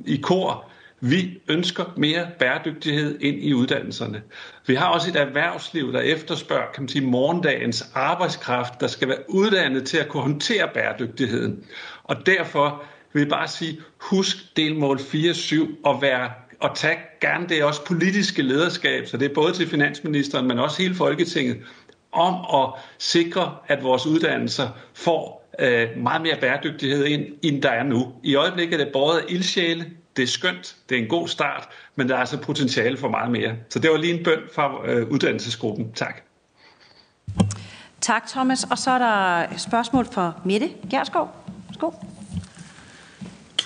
i kor, vi ønsker mere bæredygtighed ind i uddannelserne. Vi har også et erhvervsliv, der efterspørger kan man sige, morgendagens arbejdskraft, der skal være uddannet til at kunne håndtere bæredygtigheden. Og derfor vil jeg bare sige, husk delmål 4.7 og være og tage gerne det også politiske lederskab, så det er både til finansministeren, men også hele Folketinget, om at sikre, at vores uddannelser får øh, meget mere bæredygtighed ind, end der er nu. I øjeblikket er det både ildsjæle, det er skønt, det er en god start, men der er altså potentiale for meget mere. Så det var lige en bøn fra øh, uddannelsesgruppen. Tak. Tak, Thomas. Og så er der spørgsmål for Mette Gerskov. Værsgo.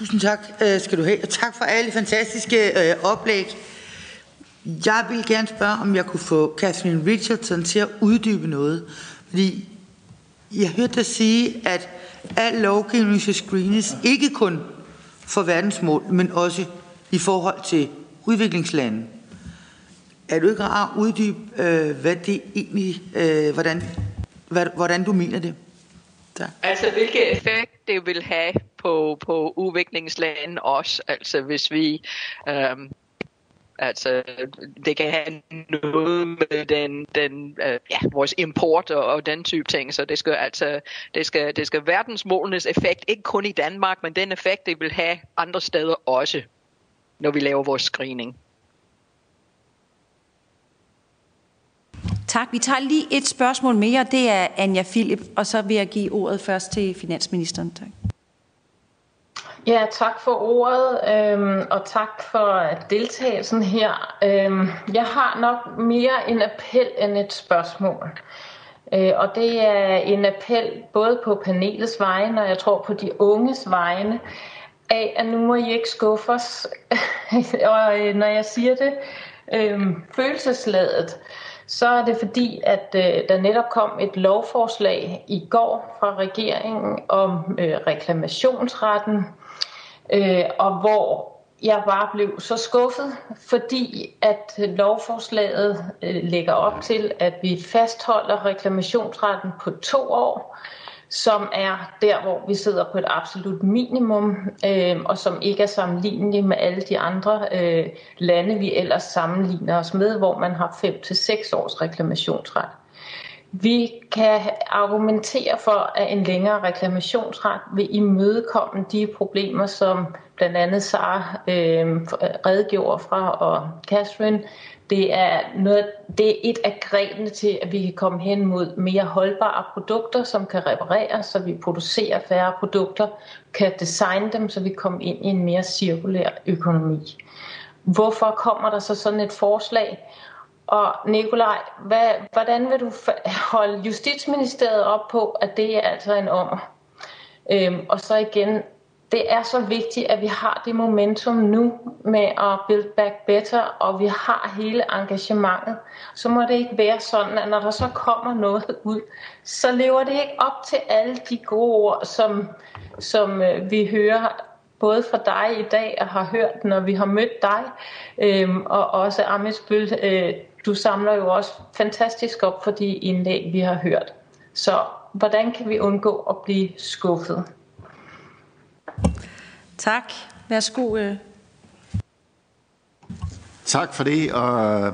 Tusind tak øh, skal du have. tak for alle fantastiske øh, oplæg. Jeg vil gerne spørge, om jeg kunne få Catherine Richardson til at uddybe noget. Fordi jeg hørte dig sige, at al lovgivning skal screenes, ikke kun for verdensmål, men også i forhold til udviklingslande. Er du ikke rar at uddybe, øh, hvad det egentlig, øh, hvordan, hvad, hvordan du mener det? Der. Altså, hvilke effekt det vil have på, på udviklingslande også, altså hvis vi øhm, Altså, det kan have noget med den, den øh, ja, vores import og, og den type ting, så det skal altså, det skal, det skal verdensmålenes effekt, ikke kun i Danmark, men den effekt, det vil have andre steder også, når vi laver vores screening. Tak. Vi tager lige et spørgsmål mere. Det er Anja Philip, og så vil jeg give ordet først til finansministeren. Tak. Ja, tak for ordet, øhm, og tak for øh, deltagelsen her. Øhm, jeg har nok mere en appel end et spørgsmål. Øh, og det er en appel både på panelets vegne, og jeg tror på de unges vegne, af at nu må I ikke skuffe os. og øh, når jeg siger det øhm, følelsesladet, så er det fordi, at øh, der netop kom et lovforslag i går fra regeringen om øh, reklamationsretten, øh, og hvor jeg bare blev så skuffet, fordi at lovforslaget øh, lægger op til, at vi fastholder reklamationsretten på to år, som er der, hvor vi sidder på et absolut minimum, øh, og som ikke er sammenlignelig med alle de andre øh, lande, vi ellers sammenligner os med, hvor man har 5-6 års reklamationsret. Vi kan argumentere for, at en længere reklamationsret vil imødekomme de problemer, som blandt andet Sara øh, redegjorde fra, og Catherine. Det er, noget, det er et af grebene til, at vi kan komme hen mod mere holdbare produkter, som kan repareres, så vi producerer færre produkter, kan designe dem, så vi kommer ind i en mere cirkulær økonomi. Hvorfor kommer der så sådan et forslag? Og Nikolaj, hvad, hvordan vil du holde Justitsministeriet op på, at det er altså en ommer? Øhm, og så igen, det er så vigtigt, at vi har det momentum nu med at build back better, og vi har hele engagementet. Så må det ikke være sådan, at når der så kommer noget ud, så lever det ikke op til alle de gode ord, som, som øh, vi hører både fra dig i dag og har hørt, når vi har mødt dig, øhm, og også Amitsbøl, øh, du samler jo også fantastisk op for de indlæg, vi har hørt. Så hvordan kan vi undgå at blive skuffet? Tak. Værsgo. Øh. Tak for det, og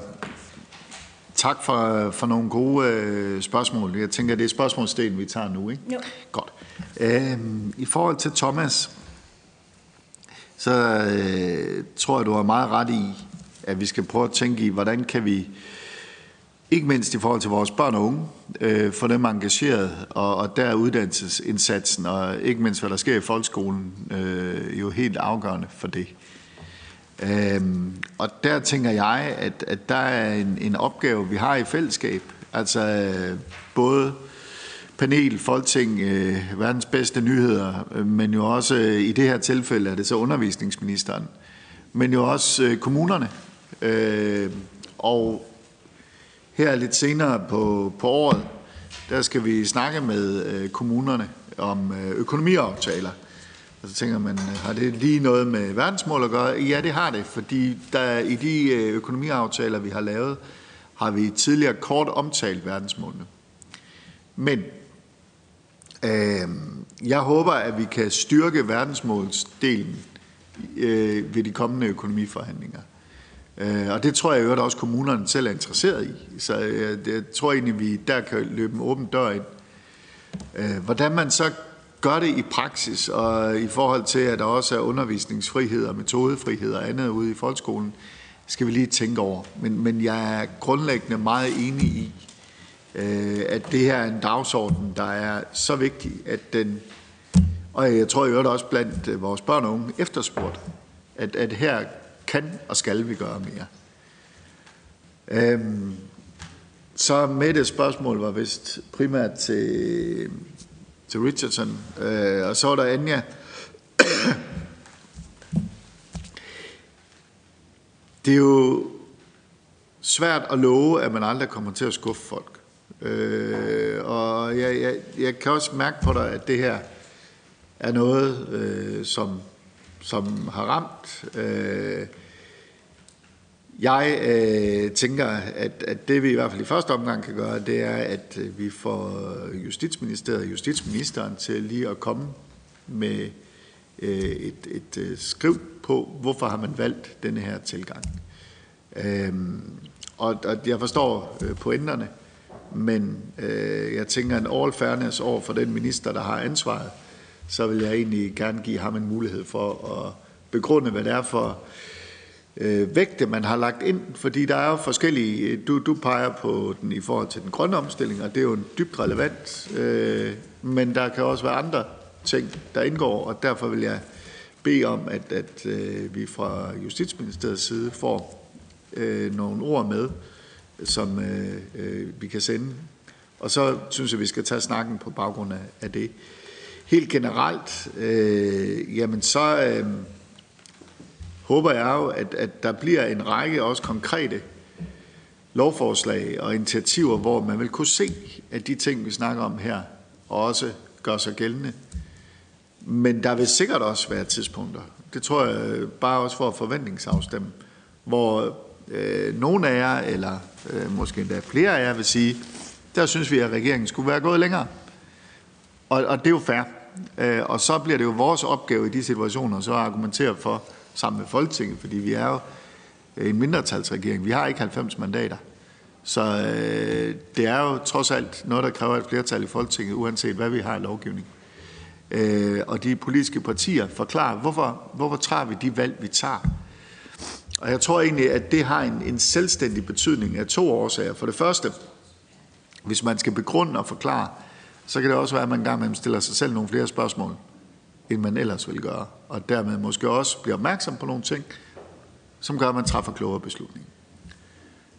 Tak for, for nogle gode øh, spørgsmål. Jeg tænker, det er spørgsmålsdelen, vi tager nu, ikke? Jo. Godt. Øhm, I forhold til Thomas, så øh, tror jeg, du har meget ret i, at vi skal prøve at tænke i, hvordan kan vi, ikke mindst i forhold til vores børn og unge, øh, få dem engageret, og, og der er uddannelsesindsatsen, og ikke mindst hvad der sker i folkeskolen, øh, jo helt afgørende for det. Øhm, og der tænker jeg, at, at der er en, en opgave, vi har i fællesskab. Altså øh, både panel, folketing, øh, verdens bedste nyheder, øh, men jo også øh, i det her tilfælde er det så undervisningsministeren, men jo også øh, kommunerne. Øh, og her lidt senere på, på året, der skal vi snakke med øh, kommunerne om øh, økonomiaftaler. Og så tænker man, øh, har det lige noget med verdensmål at gøre? Ja, det har det, fordi der, i de øh, økonomiaftaler, vi har lavet, har vi tidligere kort omtalt verdensmålene. Men øh, jeg håber, at vi kan styrke verdensmålsdelen øh, ved de kommende økonomiforhandlinger. Øh, og det tror jeg jo også, kommunerne selv er interesseret i. Så øh, jeg, tror egentlig, vi der kan løbe en åben dør ind. Øh, hvordan man så gør det i praksis, og i forhold til, at der også er undervisningsfrihed og metodefrihed og andet ude i folkeskolen, skal vi lige tænke over. Men, men jeg er grundlæggende meget enig i, øh, at det her er en dagsorden, der er så vigtig, at den, og jeg tror jo også blandt vores børn og unge efterspurgt, at, at her kan og skal vi gøre mere. Øhm, så med det spørgsmål var vist primært til til Richardson. Øh, og så er der Anja. det er jo svært at love, at man aldrig kommer til at skuffe folk. Øh, og jeg, jeg, jeg kan også mærke på dig, at det her er noget, øh, som, som har ramt. Øh, jeg øh, tænker, at, at det vi i hvert fald i første omgang kan gøre, det er, at øh, vi får Justitsministeriet og Justitsministeren til lige at komme med øh, et, et, øh, skriv på, hvorfor har man valgt denne her tilgang. Øhm, og, og jeg forstår øh, pointerne, men øh, jeg tænker, en all fairness over for den minister, der har ansvaret, så vil jeg egentlig gerne give ham en mulighed for at begrunde, hvad det er for øh, vægte, man har lagt ind, fordi der er jo forskellige, du, du peger på den i forhold til den grønne omstilling, og det er jo en dybt relevant, øh, men der kan også være andre ting, der indgår, og derfor vil jeg bede om, at, at øh, vi fra Justitsministeriets side får øh, nogle ord med, som øh, øh, vi kan sende. Og så synes jeg, vi skal tage snakken på baggrund af, af det. Helt generelt, øh, jamen så... Øh, håber jeg jo, at, at der bliver en række også konkrete lovforslag og initiativer, hvor man vil kunne se, at de ting, vi snakker om her, også gør sig gældende. Men der vil sikkert også være tidspunkter, det tror jeg bare også for at forventningsafstemme, hvor øh, nogle af jer, eller øh, måske endda flere af jer, vil sige, der synes vi, at regeringen skulle være gået længere. Og, og det er jo fair. Øh, og så bliver det jo vores opgave i de situationer så at argumentere for, sammen med Folketinget, fordi vi er jo en mindretalsregering. Vi har ikke 90 mandater. Så øh, det er jo trods alt noget, der kræver et flertal i Folketinget, uanset hvad vi har i lovgivning. Øh, og de politiske partier forklarer, hvorfor, hvorfor tager vi de valg, vi tager. Og jeg tror egentlig, at det har en, en selvstændig betydning af to årsager. For det første, hvis man skal begrunde og forklare, så kan det også være, at man engang imellem stiller sig selv nogle flere spørgsmål end man ellers ville gøre, og dermed måske også bliver opmærksom på nogle ting, som gør, at man træffer klogere beslutninger.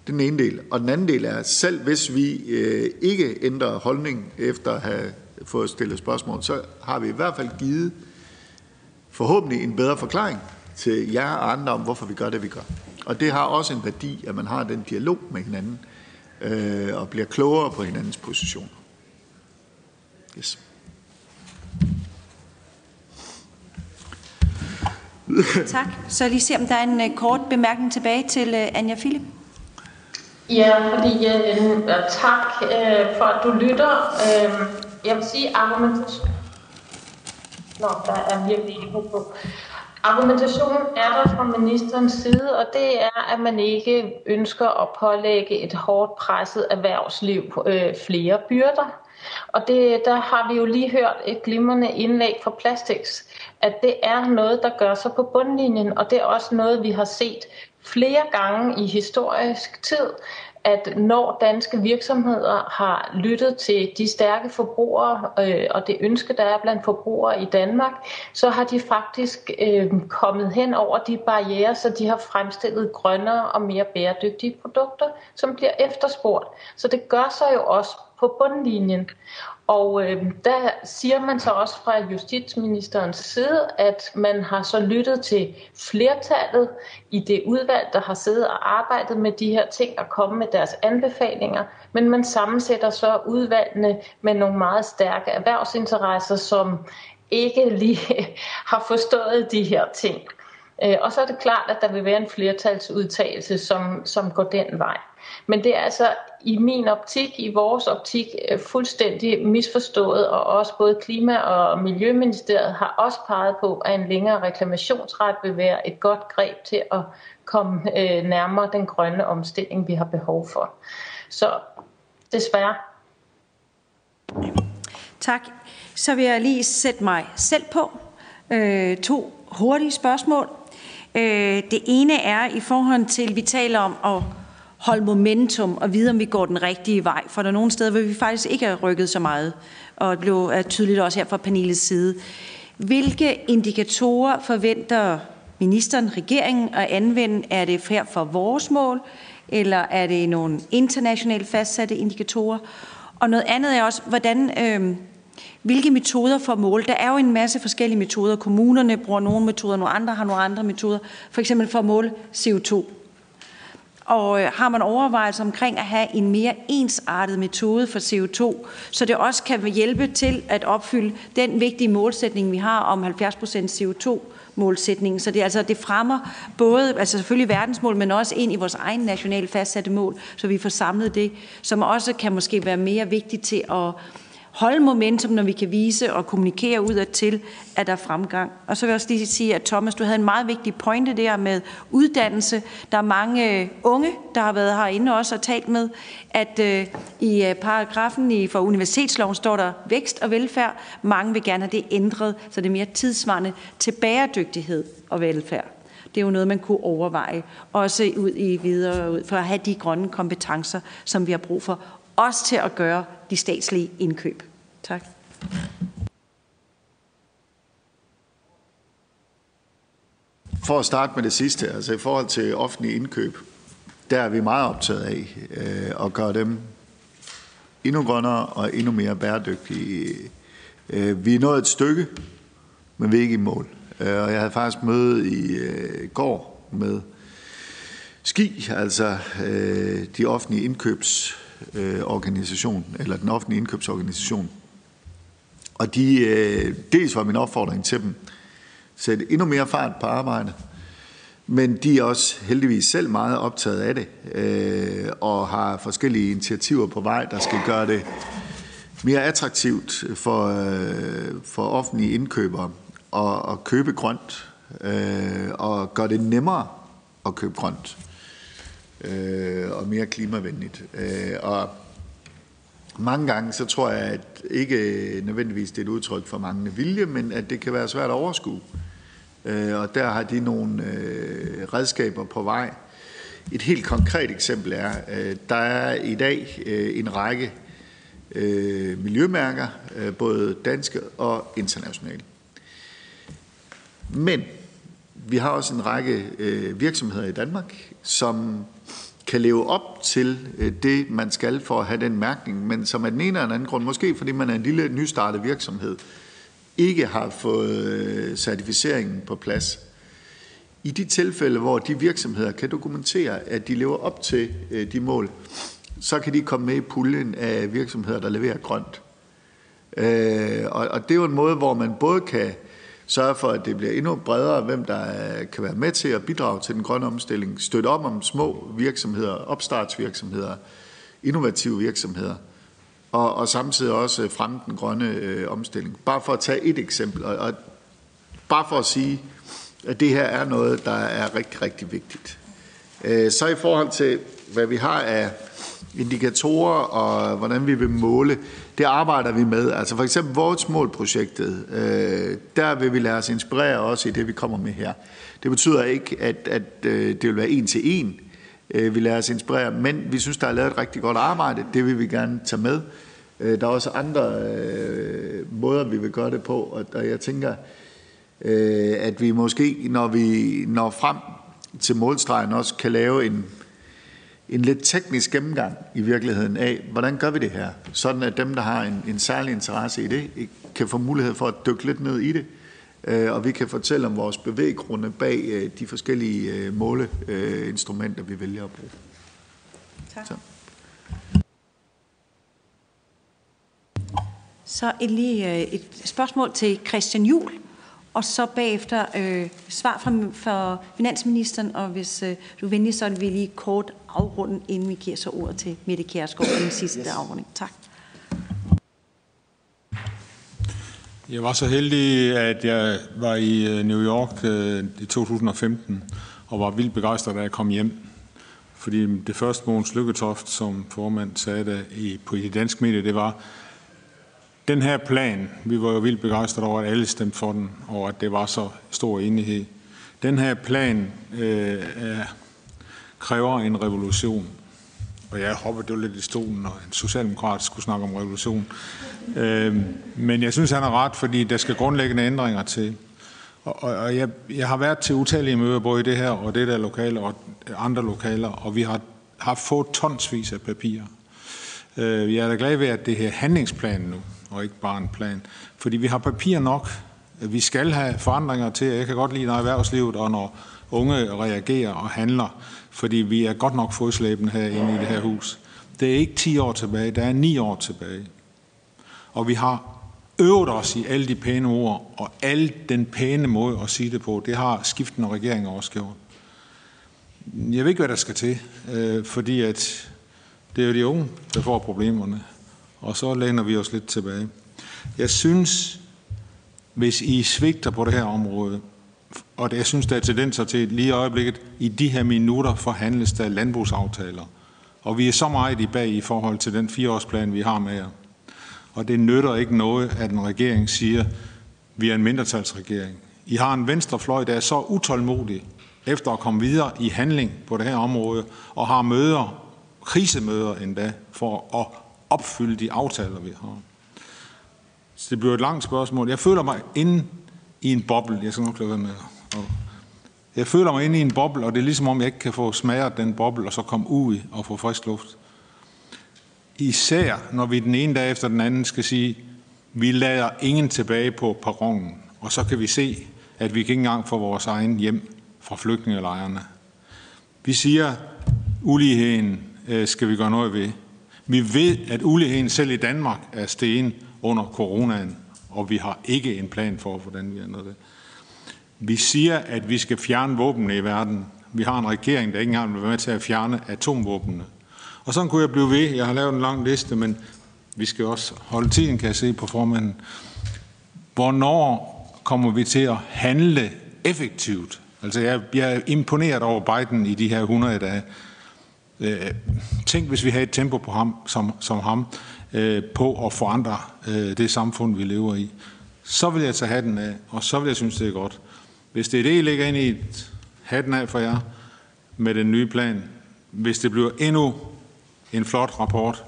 Den ene del. Og den anden del er, at selv hvis vi øh, ikke ændrer holdning efter at have fået stillet spørgsmål, så har vi i hvert fald givet forhåbentlig en bedre forklaring til jer og andre om, hvorfor vi gør det, vi gør. Og det har også en værdi, at man har den dialog med hinanden øh, og bliver klogere på hinandens positioner. Yes. Tak. Så lige se, om der er en uh, kort bemærkning tilbage til uh, Anja Philip. Ja, fordi uh, tak uh, for, at du lytter. Uh, jeg vil sige, argumentation... Nå, der er virkelig ikke på. Argumentationen er der fra ministerens side, og det er, at man ikke ønsker at pålægge et hårdt presset erhvervsliv øh, flere byrder. Og det, der har vi jo lige hørt et glimrende indlæg fra Plastics, at det er noget, der gør sig på bundlinjen, og det er også noget, vi har set flere gange i historisk tid, at når danske virksomheder har lyttet til de stærke forbrugere øh, og det ønske, der er blandt forbrugere i Danmark, så har de faktisk øh, kommet hen over de barriere, så de har fremstillet grønnere og mere bæredygtige produkter, som bliver efterspurgt. Så det gør sig jo også på bundlinjen. Og øh, der siger man så også fra justitsministerens side, at man har så lyttet til flertallet i det udvalg, der har siddet og arbejdet med de her ting og kommet med deres anbefalinger, men man sammensætter så udvalgene med nogle meget stærke erhvervsinteresser, som ikke lige har forstået de her ting. Øh, og så er det klart, at der vil være en flertalsudtalelse, som, som går den vej. Men det er altså i min optik, i vores optik, øh, fuldstændig misforstået, og også både Klima- og Miljøministeriet har også peget på, at en længere reklamationsret vil være et godt greb til at komme øh, nærmere den grønne omstilling, vi har behov for. Så desværre. Tak. Så vil jeg lige sætte mig selv på. Øh, to hurtige spørgsmål. Øh, det ene er i forhold til, vi taler om at holde momentum og vide, om vi går den rigtige vej. For der er nogle steder, hvor vi faktisk ikke har rykket så meget, og det blev tydeligt også her fra panelets side. Hvilke indikatorer forventer ministeren, regeringen at anvende? Er det her for vores mål, eller er det nogle internationalt fastsatte indikatorer? Og noget andet er også, hvordan, øh, hvilke metoder for mål. Der er jo en masse forskellige metoder. Kommunerne bruger nogle metoder, nogle andre har nogle andre metoder. For eksempel for at måle CO2. Og øh, har man overvejelser omkring at have en mere ensartet metode for CO2, så det også kan hjælpe til at opfylde den vigtige målsætning, vi har om 70% CO2 målsætningen. Så det, altså, det fremmer både altså selvfølgelig verdensmål, men også ind i vores egen nationale fastsatte mål, så vi får samlet det, som også kan måske være mere vigtigt til at holde momentum, når vi kan vise og kommunikere ud til, at der er fremgang. Og så vil jeg også lige sige, at Thomas, du havde en meget vigtig pointe der med uddannelse. Der er mange øh, unge, der har været herinde også og talt med, at øh, i øh, paragrafen i, for universitetsloven står der vækst og velfærd. Mange vil gerne have det ændret, så det er mere tidsvarende til bæredygtighed og velfærd. Det er jo noget, man kunne overveje, også ud i videre ud, for at have de grønne kompetencer, som vi har brug for, også til at gøre de statslige indkøb. Tak. For at starte med det sidste, altså i forhold til offentlige indkøb, der er vi meget optaget af øh, at gøre dem endnu grønnere og endnu mere bæredygtige. Øh, vi er nået et stykke, men vi er ikke i mål. Øh, og jeg havde faktisk møde i øh, går med SKI, altså øh, de offentlige indkøbs øh, eller den offentlige indkøbsorganisation, og de, øh, dels var min opfordring til dem, sætte endnu mere fart på arbejdet, men de er også heldigvis selv meget optaget af det, øh, og har forskellige initiativer på vej, der skal gøre det mere attraktivt for, øh, for offentlige indkøbere at, at købe grønt, øh, og gøre det nemmere at købe grønt, øh, og mere klimavenligt. Øh, og mange gange så tror jeg, at ikke nødvendigvis det er et udtryk for manglende vilje, men at det kan være svært at overskue. Øh, og der har de nogle øh, redskaber på vej. Et helt konkret eksempel er, øh, der er i dag øh, en række øh, miljømærker, øh, både danske og internationale. Men vi har også en række øh, virksomheder i Danmark, som kan leve op til øh, det, man skal for at have den mærkning, men som af den ene eller anden grund, måske fordi man er en lille nystartet virksomhed, ikke har fået øh, certificeringen på plads. I de tilfælde, hvor de virksomheder kan dokumentere, at de lever op til øh, de mål, så kan de komme med i puljen af virksomheder, der leverer grønt. Og det er jo en måde, hvor man både kan sørge for, at det bliver endnu bredere, hvem der øh, kan være med til at bidrage til den grønne omstilling, støtte op om små virksomheder, opstartsvirksomheder, innovative virksomheder, og, og samtidig også fremme den grønne øh, omstilling. Bare for at tage et eksempel, og, og bare for at sige, at det her er noget, der er rigtig, rigtig vigtigt. Øh, så i forhold til, hvad vi har af indikatorer og hvordan vi vil måle, det arbejder vi med. Altså for eksempel vores målprojektet, øh, der vil vi lade os inspirere også i det, vi kommer med her. Det betyder ikke, at, at øh, det vil være en til en, øh, vi lader os inspirere, men vi synes, der er lavet et rigtig godt arbejde. Det vil vi gerne tage med. Øh, der er også andre øh, måder, vi vil gøre det på, og, og jeg tænker, øh, at vi måske, når vi når frem til målstregen, også kan lave en, en lidt teknisk gennemgang i virkeligheden af, hvordan gør vi det her, sådan at dem, der har en, en særlig interesse i det, kan få mulighed for at dykke lidt ned i det, øh, og vi kan fortælle om vores bevæggrunde bag øh, de forskellige øh, måleinstrumenter, vi vælger at bruge. Tak. Så. Så lige et spørgsmål til Christian Jul og så bagefter øh, svar fra, fra finansministeren, og hvis øh, du er venlig, så vil vi lige kort afrunde, inden vi giver så ordet til Mette Kjærsgaard for den sidste yes. afrunding. Tak. Jeg var så heldig, at jeg var i øh, New York øh, i 2015, og var vildt begejstret, da jeg kom hjem. Fordi det første Mogens Lykketoft, som formand sagde det i, på de danske medier, det var, den her plan, vi var jo vildt begejstrede over, at alle stemte for den, og at det var så stor enighed. Den her plan øh, kræver en revolution. Og jeg hoppede jo lidt i stolen, når en socialdemokrat skulle snakke om revolution. Øh, men jeg synes, han er ret, fordi der skal grundlæggende ændringer til. Og, og, og jeg, jeg har været til utallige møder, både i det her og det der lokale og andre lokaler, og vi har, har fået tonsvis af papirer. Øh, jeg er da glad ved, at det her handlingsplan nu, og ikke bare en plan. Fordi vi har papir nok. Vi skal have forandringer til. Jeg kan godt lide, når erhvervslivet og når unge reagerer og handler, fordi vi er godt nok fodslæbende herinde i det her hus. Det er ikke 10 år tilbage, det er 9 år tilbage. Og vi har øvet os i alle de pæne ord, og al den pæne måde at sige det på, det har skiftende regeringer også gjort. Jeg ved ikke, hvad der skal til, øh, fordi at det er jo de unge, der får problemerne og så læner vi os lidt tilbage. Jeg synes, hvis I svigter på det her område, og jeg synes, der er tendenser til lige i øjeblikket, i de her minutter forhandles der landbrugsaftaler. Og vi er så meget i bag i forhold til den fireårsplan, vi har med jer. Og det nytter ikke noget, at en regering siger, vi er en mindretalsregering. I har en venstrefløj, der er så utålmodig efter at komme videre i handling på det her område, og har møder, krisemøder endda, for at opfylde de aftaler, vi har. Så det bliver et langt spørgsmål. Jeg føler mig inde i en boble. Jeg skal nok lade med at jeg føler mig inde i en boble, og det er ligesom om, jeg ikke kan få smaget den boble, og så komme ud og få frisk luft. Især når vi den ene dag efter den anden skal sige, vi lader ingen tilbage på perronen, og så kan vi se, at vi ikke engang får vores egen hjem fra flygtningelejrene. Vi siger, uligheden øh, skal vi gøre noget ved. Vi ved, at uligheden selv i Danmark er stegen under coronaen, og vi har ikke en plan for, hvordan vi ændrer det. Vi siger, at vi skal fjerne våbnene i verden. Vi har en regering, der ikke engang vil være med til at fjerne atomvåbnene. Og sådan kunne jeg blive ved. Jeg har lavet en lang liste, men vi skal også holde tiden, kan jeg se på formanden. Hvornår kommer vi til at handle effektivt? Altså, jeg, jeg er imponeret over Biden i de her 100 dage. Øh, tænk, hvis vi havde et tempo på ham, som, som ham øh, på at forandre øh, det samfund, vi lever i. Så vil jeg tage hatten af, og så vil jeg synes, det er godt. Hvis det er det, I lægger ind i et hatten af for jer med den nye plan, hvis det bliver endnu en flot rapport,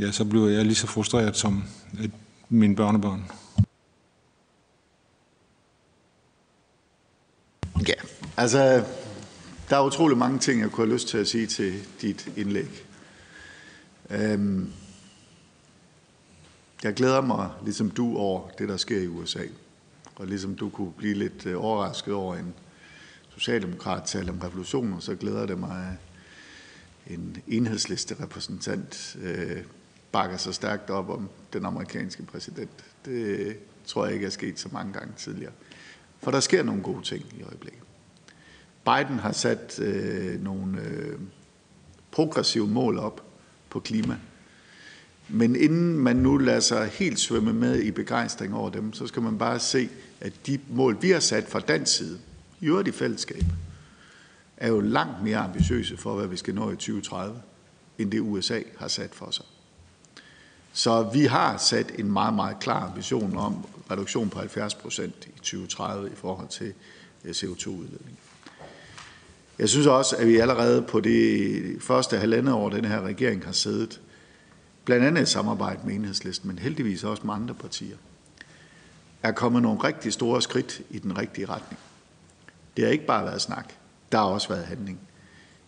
ja, så bliver jeg lige så frustreret som øh, mine børnebørn. Ja, altså der er utrolig mange ting, jeg kunne have lyst til at sige til dit indlæg. Øhm, jeg glæder mig, ligesom du, over det, der sker i USA. Og ligesom du kunne blive lidt øh, overrasket over en socialdemokrat tale om revolutioner, så glæder det mig, at en enhedsliste repræsentant øh, bakker så stærkt op om den amerikanske præsident. Det tror jeg ikke er sket så mange gange tidligere. For der sker nogle gode ting i øjeblikket. Biden har sat øh, nogle øh, progressive mål op på klima. Men inden man nu lader sig helt svømme med i begejstring over dem, så skal man bare se, at de mål, vi har sat fra dansk side, i øvrigt i fællesskab, er jo langt mere ambitiøse for, hvad vi skal nå i 2030, end det USA har sat for sig. Så vi har sat en meget, meget klar ambition om reduktion på 70 procent i 2030 i forhold til øh, CO2-udledning. Jeg synes også, at vi allerede på det første halvandet år, den her regering har siddet, blandt andet i samarbejde med enhedslisten, men heldigvis også med andre partier, er kommet nogle rigtig store skridt i den rigtige retning. Det har ikke bare været snak, der har også været handling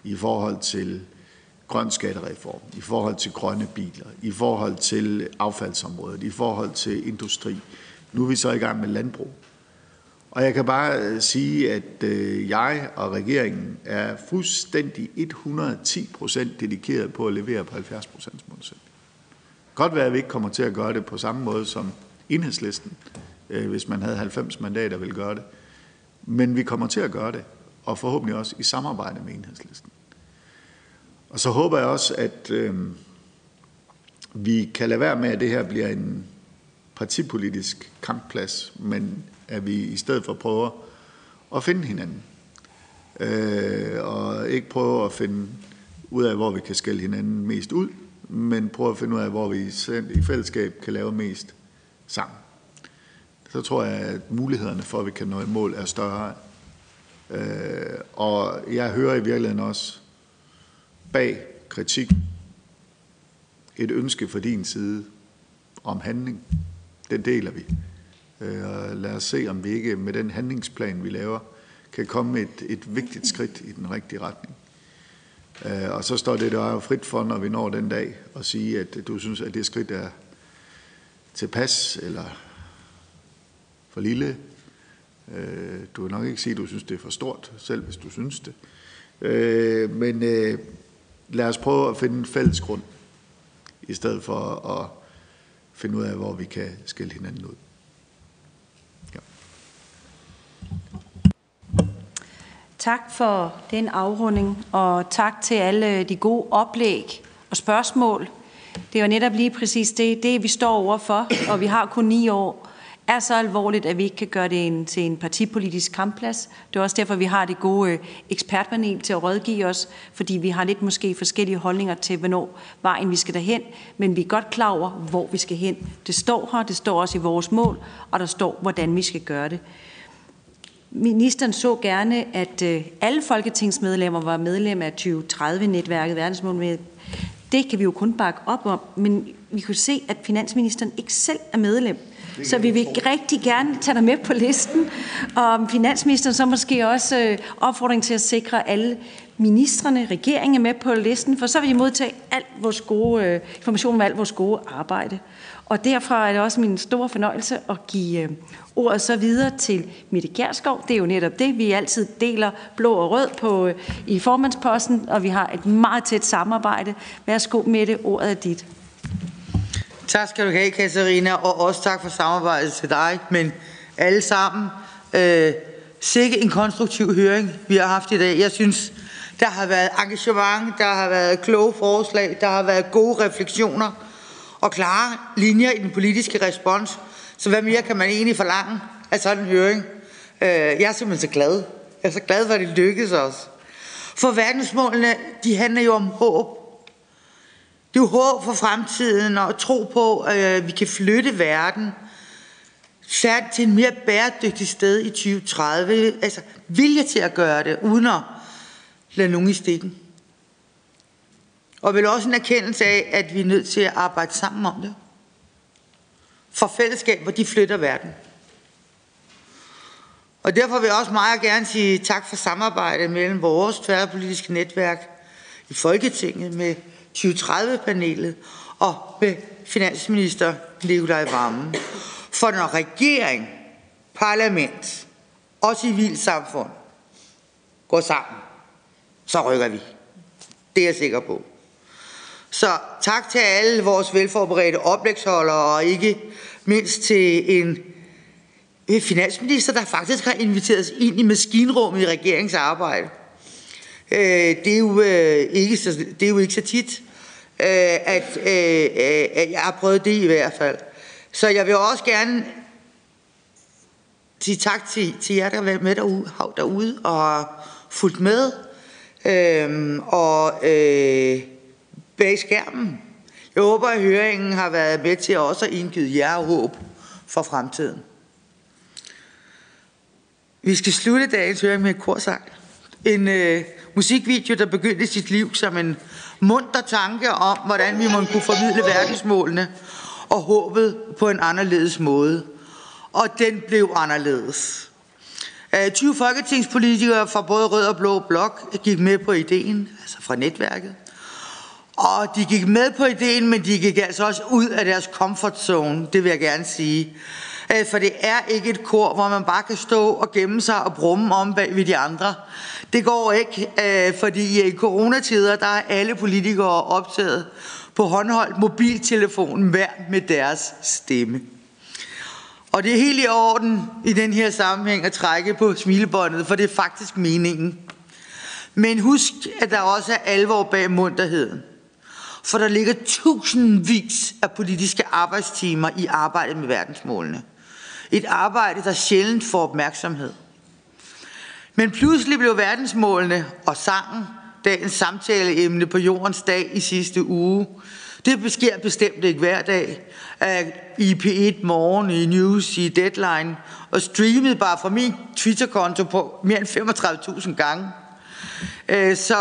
i forhold til grøn skattereform, i forhold til grønne biler, i forhold til affaldsområdet, i forhold til industri. Nu er vi så i gang med landbrug. Og jeg kan bare øh, sige, at øh, jeg og regeringen er fuldstændig 110 procent dedikeret på at levere på 70 procents målsætning. Godt være, at vi ikke kommer til at gøre det på samme måde som enhedslisten, øh, hvis man havde 90 mandater, ville gøre det. Men vi kommer til at gøre det, og forhåbentlig også i samarbejde med enhedslisten. Og så håber jeg også, at øh, vi kan lade være med, at det her bliver en partipolitisk kampplads, men at vi i stedet for prøver at finde hinanden. Øh, og ikke prøve at finde ud af, hvor vi kan skælde hinanden mest ud, men prøve at finde ud af, hvor vi i fællesskab kan lave mest sammen. Så tror jeg, at mulighederne for, at vi kan nå et mål, er større. Øh, og jeg hører i virkeligheden også bag kritik et ønske fra din side om handling. Den deler vi. Øh, og lad os se, om vi ikke med den handlingsplan, vi laver, kan komme et, et vigtigt skridt i den rigtige retning. Øh, og så står det der jo frit for, når vi når den dag, at sige, at du synes, at det skridt er tilpas, eller for lille. Øh, du vil nok ikke sige, at du synes, det er for stort, selv hvis du synes det. Men lad os prøve at finde en fælles grund, i stedet for at finde ud af, hvor vi kan skille hinanden ud. Ja. Tak for den afrunding, og tak til alle de gode oplæg og spørgsmål. Det er netop lige præcis det, det vi står overfor, og vi har kun ni år er så alvorligt, at vi ikke kan gøre det en, til en partipolitisk kampplads. Det er også derfor, vi har det gode øh, ekspertpanel til at rådgive os, fordi vi har lidt måske forskellige holdninger til, hvornår vejen vi skal derhen, men vi er godt klar over, hvor vi skal hen. Det står her, det står også i vores mål, og der står, hvordan vi skal gøre det. Ministeren så gerne, at øh, alle folketingsmedlemmer var medlem af 2030-netværket verdensmål med. Det kan vi jo kun bakke op om, men vi kunne se, at finansministeren ikke selv er medlem. Så vi vil rigtig gerne tage dig med på listen. Og finansministeren så måske også øh, opfordring til at sikre alle ministerne, regeringen er med på listen, for så vil de modtage alt vores gode øh, information om alt vores gode arbejde. Og derfra er det også min store fornøjelse at give øh, ordet så videre til Mette Kjærsgaard. Det er jo netop det, vi altid deler blå og rød på i formandsposten, og vi har et meget tæt samarbejde. Værsgo, Mette, ordet er dit. Tak skal du have, Katarina, og også tak for samarbejdet til dig, men alle sammen. Øh, sikke en konstruktiv høring, vi har haft i dag. Jeg synes, der har været engagement, der har været kloge forslag, der har været gode refleksioner og klare linjer i den politiske respons. Så hvad mere kan man egentlig forlange af sådan en høring? Øh, jeg er simpelthen så glad. Jeg er så glad for, at det lykkedes os. For verdensmålene, de handler jo om håb. Det er jo håb for fremtiden og tro på, at vi kan flytte verden særligt til en mere bæredygtig sted i 2030. Altså vilje til at gøre det, uden at lade nogen i stikken. Og vel også en erkendelse af, at vi er nødt til at arbejde sammen om det. For fællesskaber, de flytter verden. Og derfor vil jeg også meget gerne sige tak for samarbejdet mellem vores tværpolitiske netværk i Folketinget med 2030-panelet og med finansminister Nikolaj Vammen. For når regering, parlament og civilsamfund går sammen, så rykker vi. Det er jeg sikker på. Så tak til alle vores velforberedte oplægsholdere, og ikke mindst til en finansminister, der faktisk har inviteret os ind i maskinrummet i regeringsarbejde. Øh, det, er jo, øh, ikke så, det er jo ikke så tit øh, at, øh, øh, at jeg har prøvet det i hvert fald. Så jeg vil også gerne sige tak til, til jer, der har været med derude, derude og har fulgt med. Øh, og øh, bag skærmen. Jeg håber, at høringen har været med til også at indgive jer håb for fremtiden. Vi skal slutte dagens høring med et korsang. En øh, musikvideo, der begyndte sit liv som en munter tanke om, hvordan vi må kunne formidle verdensmålene og håbet på en anderledes måde. Og den blev anderledes. Øh, 20 folketingspolitikere fra både Rød og Blå Blok gik med på ideen, altså fra netværket. Og de gik med på ideen, men de gik altså også ud af deres comfort zone, det vil jeg gerne sige. Øh, for det er ikke et kor, hvor man bare kan stå og gemme sig og brumme om bag ved de andre. Det går ikke, øh, fordi i coronatider, der er alle politikere optaget på håndholdt mobiltelefon hver med deres stemme. Og det er helt i orden i den her sammenhæng at trække på smilebåndet, for det er faktisk meningen. Men husk, at der også er alvor bag munterheden. For der ligger tusindvis af politiske arbejdstimer i arbejdet med verdensmålene. Et arbejde, der sjældent får opmærksomhed. Men pludselig blev verdensmålene og sangen dagens samtaleemne på jordens dag i sidste uge. Det sker bestemt ikke hver dag. I P1 Morgen, i News, i Deadline, og streamet bare fra min Twitter-konto på mere end 35.000 gange. Øh, så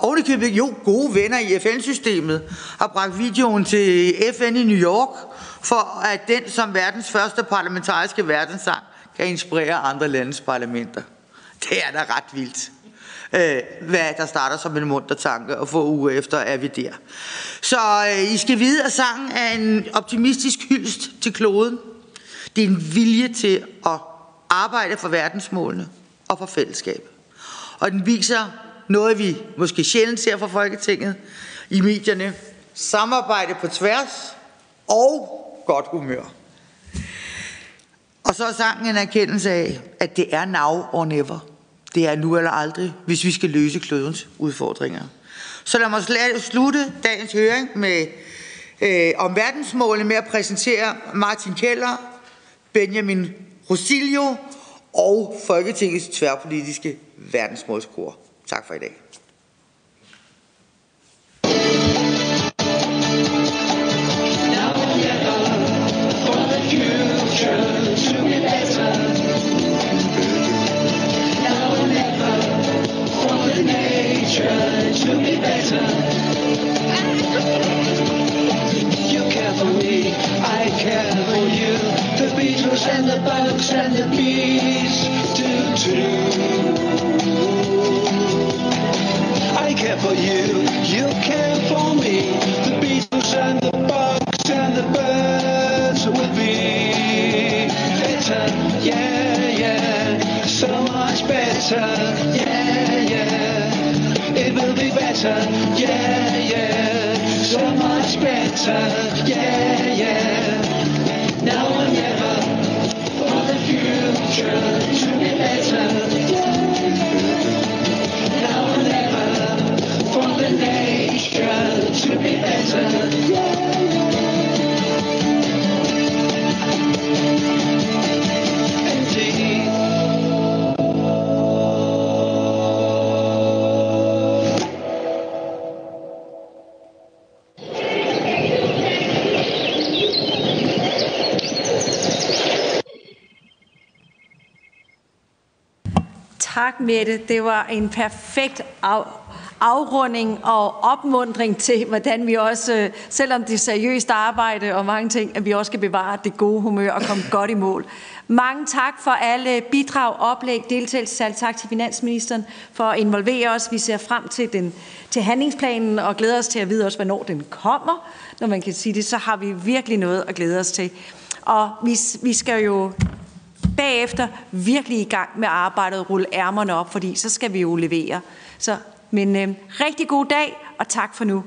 ovenikøbet, jo, gode venner i FN-systemet har bragt videoen til FN i New York, for at den som verdens første parlamentariske verdenssang kan inspirere andre landes parlamenter. Det er da ret vildt øh, hvad der starter som en munter tanke, og få uger efter er vi der. Så øh, I skal vide, at sangen er en optimistisk hyldest til kloden. Det er en vilje til at arbejde for verdensmålene og for fællesskabet. Og den viser noget, vi måske sjældent ser fra Folketinget i medierne. Samarbejde på tværs og godt humør. Og så er sangen en erkendelse af, at det er now or never. Det er nu eller aldrig, hvis vi skal løse klodens udfordringer. Så lad mig slutte dagens høring med, øh, om verdensmålene med at præsentere Martin Keller, Benjamin Rosilio og Folketingets tværpolitiske verdensmålskor. Tak for i dag. And the bugs and the bees do too. I care for you, you care for me. The beetles and the bugs and the birds will be better, yeah, yeah, so much better, yeah, yeah. It will be better, yeah, yeah, so much better, yeah. To be better. Tak, Mette. Det var en perfekt af, afrunding og opmundring til, hvordan vi også, øh, selvom det er seriøst arbejde og mange ting, at vi også skal bevare det gode humør og komme godt i mål. Mange tak for alle bidrag, oplæg, deltagelse. Særligt tak til finansministeren for at involvere os. Vi ser frem til, den, til handlingsplanen og glæder os til at vide også, hvornår den kommer. Når man kan sige det, så har vi virkelig noget at glæde os til. Og vi, vi skal jo bagefter virkelig i gang med arbejdet og rulle ærmerne op, fordi så skal vi jo levere. Så, men øh, rigtig god dag, og tak for nu.